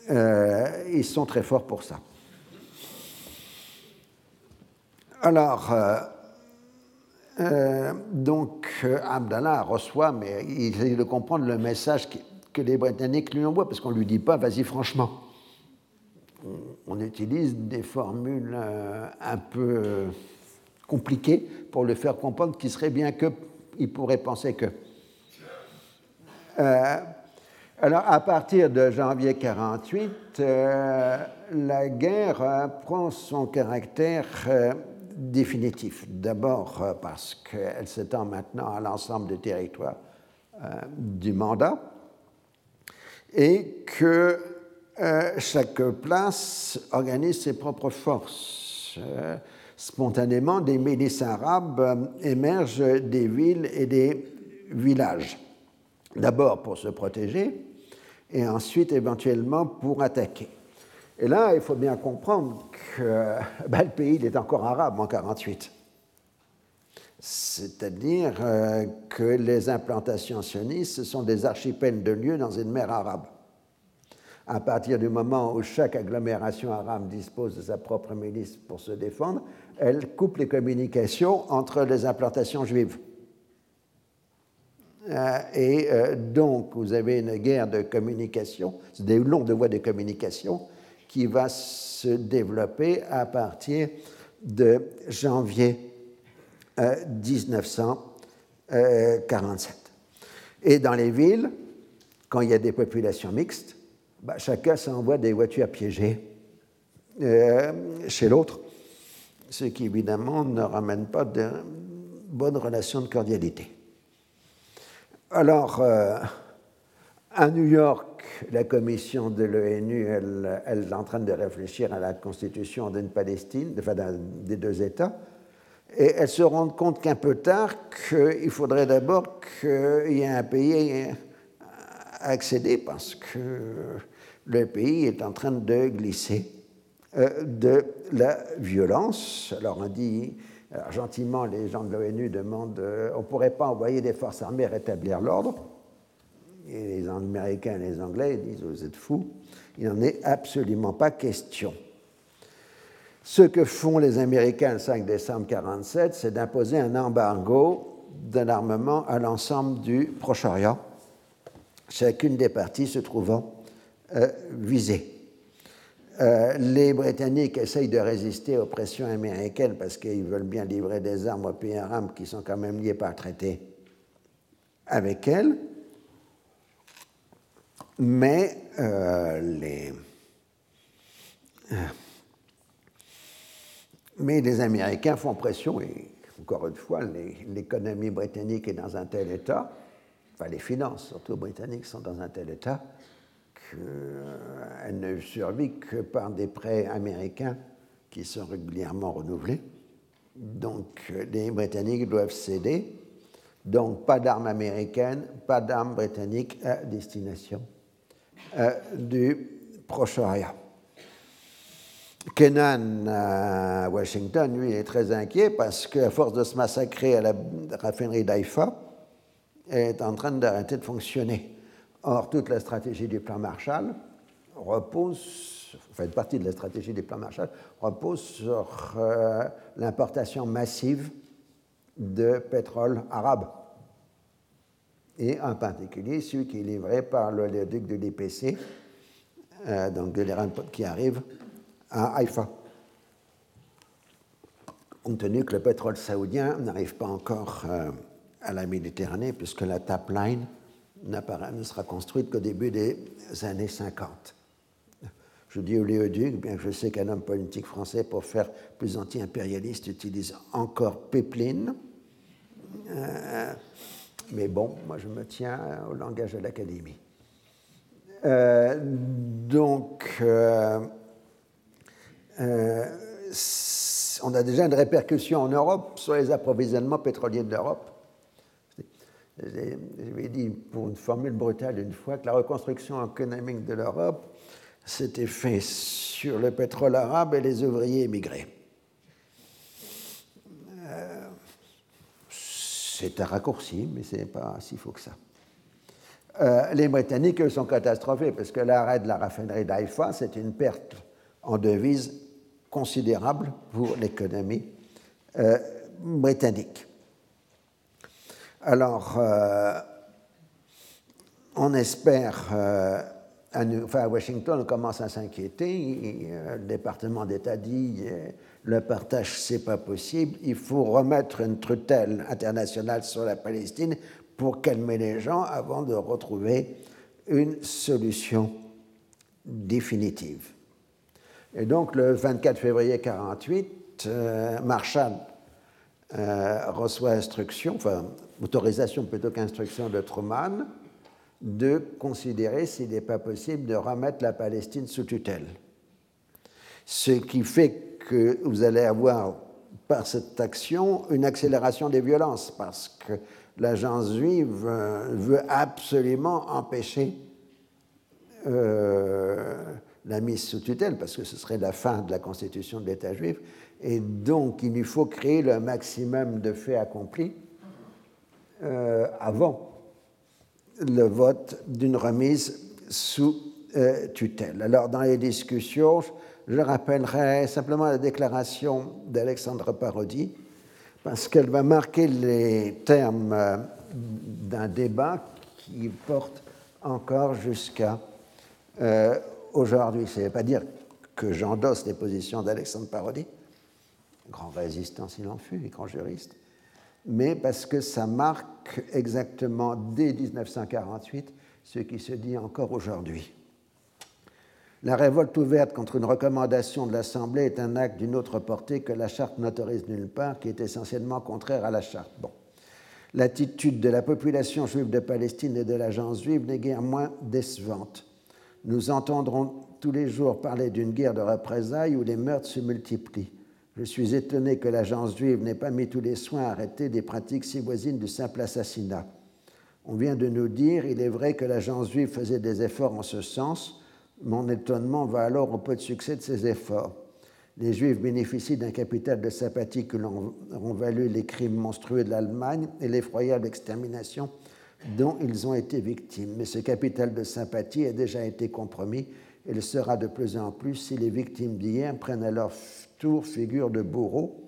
euh, ils sont très forts pour ça. Alors, euh, donc, Abdallah reçoit, mais il essaie de comprendre le message que les Britanniques lui envoient, parce qu'on ne lui dit pas vas-y franchement. On utilise des formules un peu compliquées pour le faire comprendre qu'il serait bien que, il pourrait penser que. Euh, alors, à partir de janvier 48, la guerre prend son caractère définitif. D'abord parce qu'elle s'étend maintenant à l'ensemble des territoires du mandat et que euh, chaque place organise ses propres forces. Euh, spontanément, des milices arabes euh, émergent des villes et des villages. D'abord pour se protéger et ensuite éventuellement pour attaquer. Et là, il faut bien comprendre que [laughs] ben, le pays est encore arabe en 1948. C'est-à-dire euh, que les implantations sionistes sont des archipels de lieux dans une mer arabe. À partir du moment où chaque agglomération arabe dispose de sa propre milice pour se défendre, elle coupe les communications entre les implantations juives. Euh, et euh, donc, vous avez une guerre de communication, des longues voies de communication qui va se développer à partir de janvier 1947. Et dans les villes, quand il y a des populations mixtes, bah, chacun s'envoie des voitures piégées euh, chez l'autre, ce qui évidemment ne ramène pas de bonnes relations de cordialité. Alors, euh, à New York, la commission de l'ONU, elle, elle, est en train de réfléchir à la constitution d'une Palestine, enfin des deux États, et elles se rendent compte qu'un peu tard, qu'il faudrait d'abord qu'il y ait un pays à accéder parce que le pays est en train de glisser euh, de la violence. Alors on dit, gentiment, les gens de l'ONU demandent, euh, on ne pourrait pas envoyer des forces armées rétablir l'ordre Et les Américains et les Anglais disent, vous êtes fous, il n'en est absolument pas question. Ce que font les Américains le 5 décembre 1947, c'est d'imposer un embargo de l'armement à l'ensemble du Proche-Orient, chacune des parties se trouvant euh, visée. Euh, les Britanniques essayent de résister aux pressions américaines parce qu'ils veulent bien livrer des armes aux pays qui sont quand même liés par traité avec elles. Mais euh, les, mais les Américains font pression, et encore une fois, l'économie britannique est dans un tel état, enfin les finances surtout britanniques sont dans un tel état, qu'elle ne survit que par des prêts américains qui sont régulièrement renouvelés. Donc les Britanniques doivent céder. Donc pas d'armes américaines, pas d'armes britanniques à destination euh, du Proche-Orient. Kenan à Washington, lui, est très inquiet parce qu'à force de se massacrer à la raffinerie d'Haïfa, elle est en train d'arrêter de fonctionner. Or, toute la stratégie du plan Marshall repose, enfin, une partie de la stratégie du plan Marshall repose sur euh, l'importation massive de pétrole arabe, et en particulier celui qui est livré par le léoduc de l'IPC, euh, donc de l'Iran qui arrive à Haïfa. compte tenu que le pétrole saoudien n'arrive pas encore euh, à la Méditerranée, puisque la TAP Line ne sera construite qu'au début des années 50. Je dis oléoduc, bien que je sais qu'un homme politique français, pour faire plus anti-impérialiste, utilise encore pipeline. Euh, mais bon, moi je me tiens au langage de l'Académie. Euh, donc, euh, on a déjà une répercussion en Europe sur les approvisionnements pétroliers de l'Europe. J'avais dit pour une formule brutale une fois que la reconstruction économique de l'Europe s'était fait sur le pétrole arabe et les ouvriers émigrés. Euh, c'est un raccourci, mais ce n'est pas si faux que ça. Euh, les Britanniques, eux, sont catastrophés parce que l'arrêt de la raffinerie d'Haïfa, c'est une perte en devise considérable pour l'économie euh, britannique. Alors, on espère enfin, à Washington, on commence à s'inquiéter. Euh, le département d'État dit euh, le partage, c'est pas possible. Il faut remettre une tutelle internationale sur la Palestine pour calmer les gens avant de retrouver une solution définitive. Et donc, le 24 février 1948, euh, Marshall reçoit instruction, enfin, autorisation plutôt qu'instruction de Truman de considérer s'il n'est pas possible de remettre la Palestine sous tutelle. Ce qui fait que vous allez avoir par cette action une accélération des violences, parce que l'agence juive euh, veut absolument empêcher euh, la mise sous tutelle, parce que ce serait la fin de la constitution de l'État juif, et donc il lui faut créer le maximum de faits accomplis euh, avant le vote d'une remise sous euh, tutelle. Alors, dans les discussions, je rappellerai simplement la déclaration d'Alexandre Parodi, parce qu'elle va marquer les termes euh, d'un débat qui porte encore jusqu'à aujourd'hui. Ça ne pas dire que j'endosse les positions d'Alexandre Parodi, grand résistant s'il en fut, et grand juriste, mais parce que ça marque exactement dès 1948 ce qui se dit encore aujourd'hui. La révolte ouverte contre une recommandation de l'Assemblée est un acte d'une autre portée que la charte n'autorise nulle part, qui est essentiellement contraire à la charte. Bon. L'attitude de la population juive de Palestine et de l'agence juive n'est guère moins décevante. Nous entendrons tous les jours parler d'une guerre de représailles où les meurtres se multiplient. Je suis étonné que l'agence juive n'ait pas mis tous les soins à arrêter des pratiques si voisines du simple assassinat. On vient de nous dire, il est vrai que l'agence juive faisait des efforts en ce sens. Mon étonnement va alors au peu de succès de ces efforts. Les Juifs bénéficient d'un capital de sympathie que l'on valu les crimes monstrueux de l'Allemagne et l'effroyable extermination dont ils ont été victimes. Mais ce capital de sympathie a déjà été compromis et sera de plus en plus si les victimes d'hier prennent alors figure de bourreau.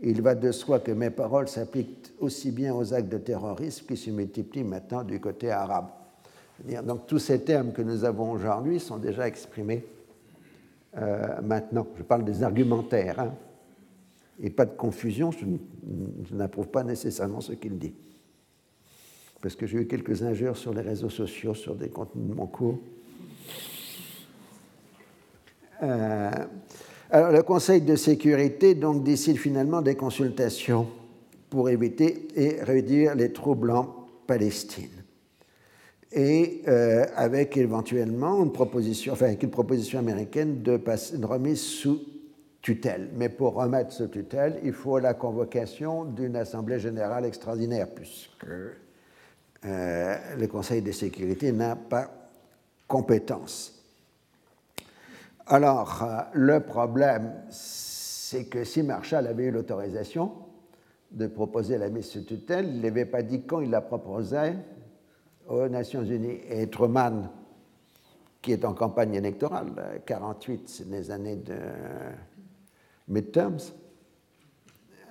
Il va de soi que mes paroles s'appliquent aussi bien aux actes de terrorisme qui se multiplient maintenant du côté arabe. Donc tous ces termes que nous avons aujourd'hui sont déjà exprimés euh, maintenant. Je parle des argumentaires. Hein. Et pas de confusion, je, n'approuve pas nécessairement ce qu'il dit. Parce que j'ai eu quelques injures sur les réseaux sociaux, sur des contenus de mon cours. Euh, alors, le Conseil de sécurité donc, décide finalement des consultations pour éviter et réduire les troubles en Palestine. Et euh, avec éventuellement une proposition, enfin une proposition américaine de passer remise sous tutelle. Mais pour remettre sous tutelle, il faut la convocation d'une Assemblée générale extraordinaire, puisque euh, le Conseil de sécurité n'a pas compétence. Alors, euh, le problème, c'est que si Marshall avait eu l'autorisation de proposer la mise sous tutelle, il n'avait pas dit quand il la proposait aux Nations Unies. Et Truman, qui est en campagne électorale, 48, c'est les années de midterms,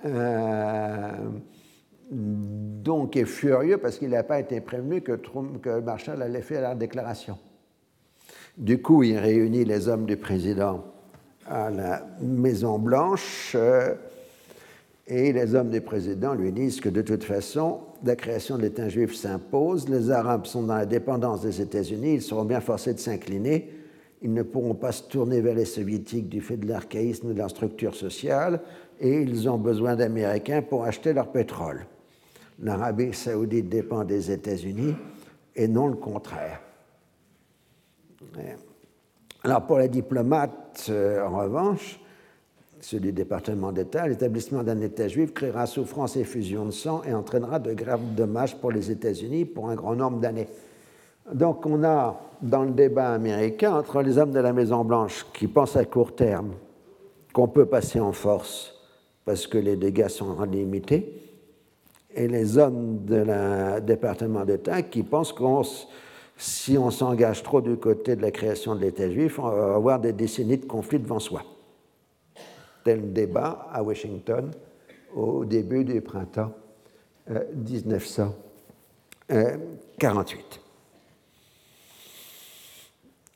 euh, donc est furieux parce qu'il n'a pas été prévenu que, que Marshall allait faire la déclaration. Du coup, il réunit les hommes du président à la Maison Blanche. Euh, Et les hommes du président lui disent que de toute façon, la création de l'État juif s'impose, les Arabes sont dans la dépendance des États-Unis, ils seront bien forcés de s'incliner, ils ne pourront pas se tourner vers les soviétiques du fait de l'archaïsme de leur structure sociale, et ils ont besoin d'Américains pour acheter leur pétrole. L'Arabie saoudite dépend des États-Unis et non le contraire. Alors pour les diplomates, euh, en revanche, ceux du département d'État, l'établissement d'un État juif créera souffrance et fusion de sang et entraînera de graves dommages pour les États-Unis pour un grand nombre d'années. Donc on a dans le débat américain entre les hommes de la Maison-Blanche qui pensent à court terme qu'on peut passer en force parce que les dégâts sont limités, et les hommes du département d'État qui pensent que si on s'engage trop du côté de la création de l'État juif, on va avoir des décennies de conflits devant soi tel débat à Washington au début du printemps 1948. Euh,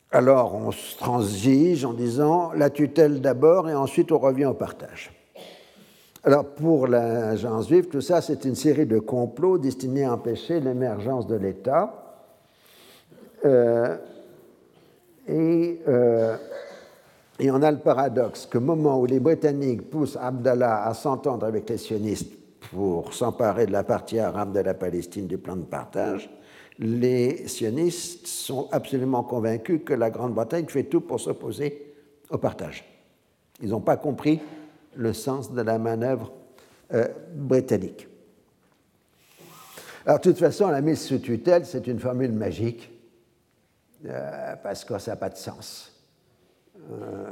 Alors on transige en disant la tutelle d'abord et ensuite on revient au partage. Alors pour l'agence juive, tout ça c'est une série de complots destinés à empêcher l'émergence de l'État. Euh, et euh, et on a le paradoxe qu'au moment où les Britanniques poussent Abdallah à s'entendre avec les sionistes pour s'emparer de la partie arabe de la Palestine du plan de partage, les sionistes sont absolument convaincus que la Grande-Bretagne fait tout pour s'opposer au partage. Ils n'ont pas compris le sens de la manœuvre euh, britannique. Alors, de toute façon, la mise sous tutelle, c'est une formule magique, euh, parce que ça n'a pas de sens. Euh,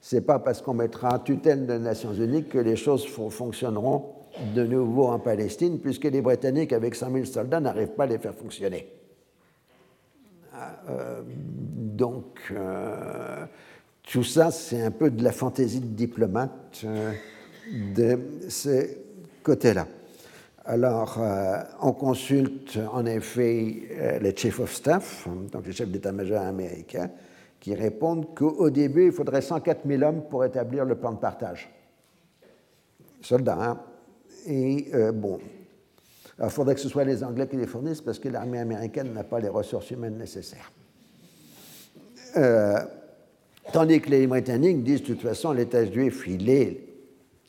c'est pas parce qu'on mettra tutelle des Nations Unies que les choses fonctionneront de nouveau en Palestine, puisque les Britanniques, avec 100 000 soldats, n'arrivent pas à les faire fonctionner. Euh, donc, euh, tout ça, c'est un peu de la fantaisie de diplomate de ce côté-là. Alors, on consulte en effet les chiefs of staff, donc les chefs d'état-major américains, qui répondent qu'au début, il faudrait 104 000 hommes pour établir le plan de partage. Soldats, hein? Et euh, bon, il faudrait que ce soit les Anglais qui les fournissent parce que l'armée américaine n'a pas les ressources humaines nécessaires. Euh, tandis que les Britanniques disent de toute façon l'État juif, il est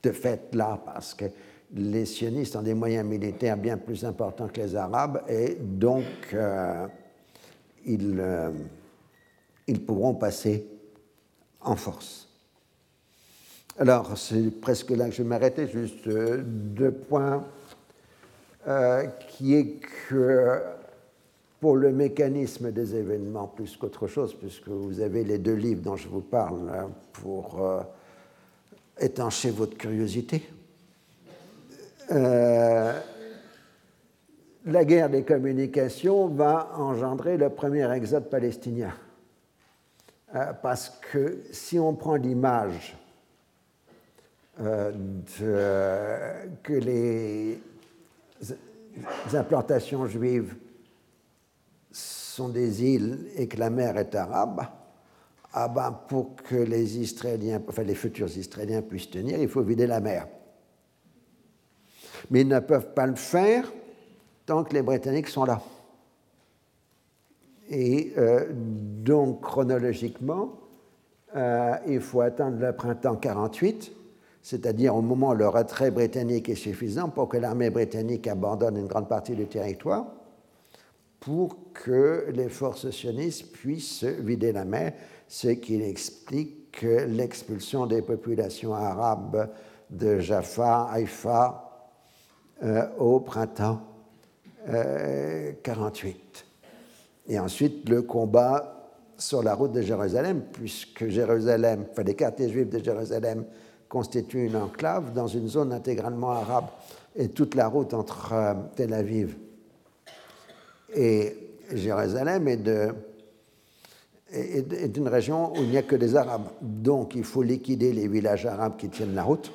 de fait là parce que les sionistes ont des moyens militaires bien plus importants que les Arabes et donc euh, ils ils pourront passer en force. Alors, c'est presque là que je vais m'arrêter, juste euh, deux points, euh, qui est que pour le mécanisme des événements plus qu'autre chose, puisque vous avez les deux livres dont je vous parle pour euh, étancher votre curiosité, la guerre des communications va engendrer le premier exode palestinien. Euh, parce que si on prend l'image euh, que les implantations juives sont des îles et que la mer est arabe, ah ben pour que les Israéliens, les futurs Israéliens puissent tenir, il faut vider la mer. Mais ils ne peuvent pas le faire tant que les Britanniques sont là. Et euh, donc, chronologiquement, euh, il faut attendre le printemps 48, c'est-à-dire au moment où le retrait britannique est suffisant pour que l'armée britannique abandonne une grande partie du territoire, pour que les forces sionistes puissent vider la mer, ce qui explique l'expulsion des populations arabes de Jaffa, Haïfa, euh, au printemps 48 et ensuite le combat sur la route de Jérusalem, puisque Jérusalem, enfin, les quartiers juifs de Jérusalem constituent une enclave dans une zone intégralement arabe. Et toute la route entre euh, Tel Aviv et Jérusalem est, de, est, d'une région où il n'y a que des Arabes. Donc il faut liquider les villages arabes qui tiennent la route,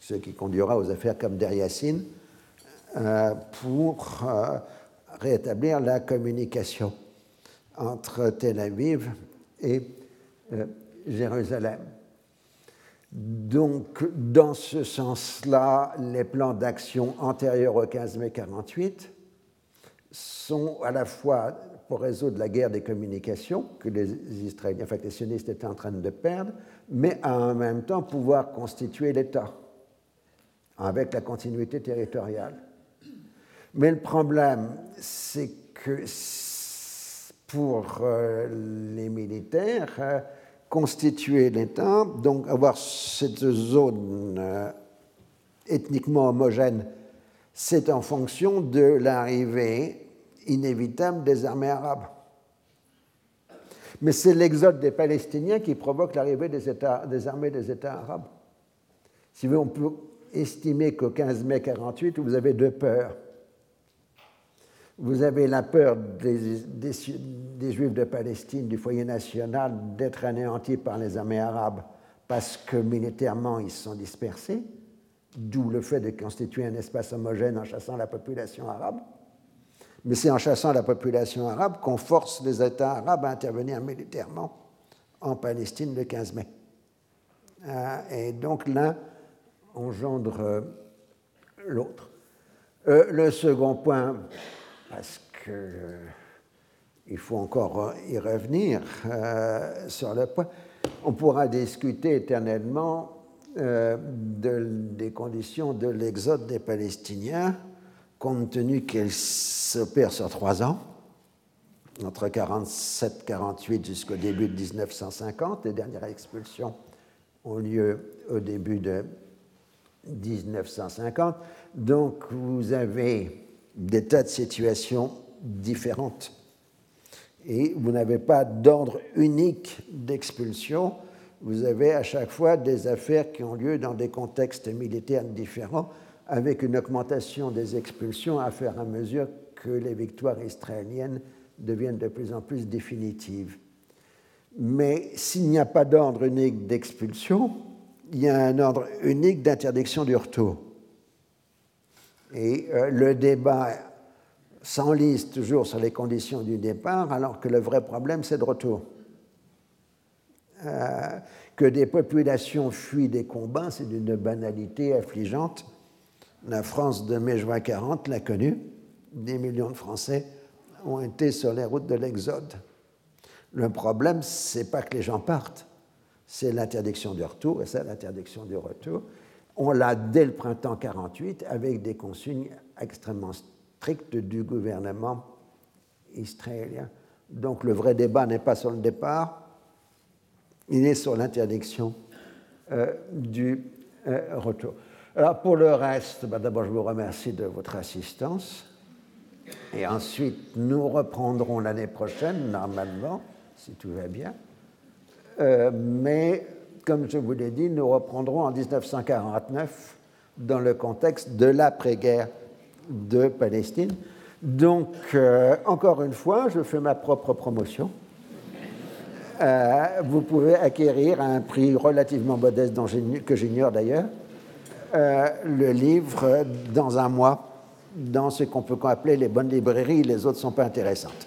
ce qui conduira aux affaires comme Der Yassin, euh, pour euh, rétablir la communication entre Tel Aviv et euh, Jérusalem. Donc, dans ce sens-là, les plans d'action antérieurs au 15 mai 48 sont à la fois pour résoudre la guerre des communications que les Israéliens, enfin, étaient en train de perdre, mais en même temps pouvoir constituer l'État avec la continuité territoriale. Mais le problème, c'est que pour euh, les militaires, euh, constituer l'État, donc avoir cette zone euh, ethniquement homogène, c'est en fonction de l'arrivée inévitable des armées arabes. Mais c'est l'exode des Palestiniens qui provoque l'arrivée des, armées des États arabes. Si vous on peut estimer qu'au 15 mai 48, vous avez deux peurs. Vous avez la peur des, Juifs de Palestine, du foyer national, d'être anéantis par les armées arabes parce que militairement ils sont dispersés, d'où le fait de constituer un espace homogène en chassant la population arabe. Mais c'est en chassant la population arabe qu'on force les États arabes à intervenir militairement en Palestine le 15 mai. Euh, et donc l'un engendre euh, l'autre. Euh, le second point, parce qu'il euh, faut encore y revenir euh, sur le point. On pourra discuter éternellement euh, des conditions de l'exode des Palestiniens, compte tenu qu'elles s'opèrent sur trois ans, entre 47-48 jusqu'au début de 1950. Les dernières expulsions ont lieu au début de 1950. Donc vous avez des tas de situations différentes. Et vous n'avez pas d'ordre unique d'expulsion, vous avez à chaque fois des affaires qui ont lieu dans des contextes militaires différents, avec une augmentation des expulsions à faire à mesure que les victoires israéliennes deviennent de plus en plus définitives. Mais s'il n'y a pas d'ordre unique d'expulsion, il y a un ordre unique d'interdiction du retour. Et euh, le débat s'enlise toujours sur les conditions du départ, alors que le vrai problème, c'est de retour. Euh, que des populations fuient des combats, c'est d'une banalité affligeante. La France de mai-juin 40 l'a connu. Des millions de Français ont été sur les routes de l'Exode. Le problème, c'est pas que les gens partent, c'est l'interdiction du retour, et c'est l'interdiction du retour. On l'a dès le printemps 48 avec des consignes extrêmement strictes du gouvernement israélien. Donc le vrai débat n'est pas sur le départ, il est sur l'interdiction euh, du euh, retour. Alors pour le reste, bah, d'abord je vous remercie de votre assistance. Et ensuite, nous reprendrons l'année prochaine, normalement, si tout va bien. Euh, mais comme je vous l'ai dit, nous reprendrons en 1949 dans le contexte de l'après-guerre de Palestine. Donc, euh, encore une fois, je fais ma propre promotion. Euh, vous pouvez acquérir à un prix relativement modeste que j'ignore d'ailleurs euh, le livre dans un mois dans ce qu'on peut appeler les bonnes librairies. Les autres ne sont pas intéressantes.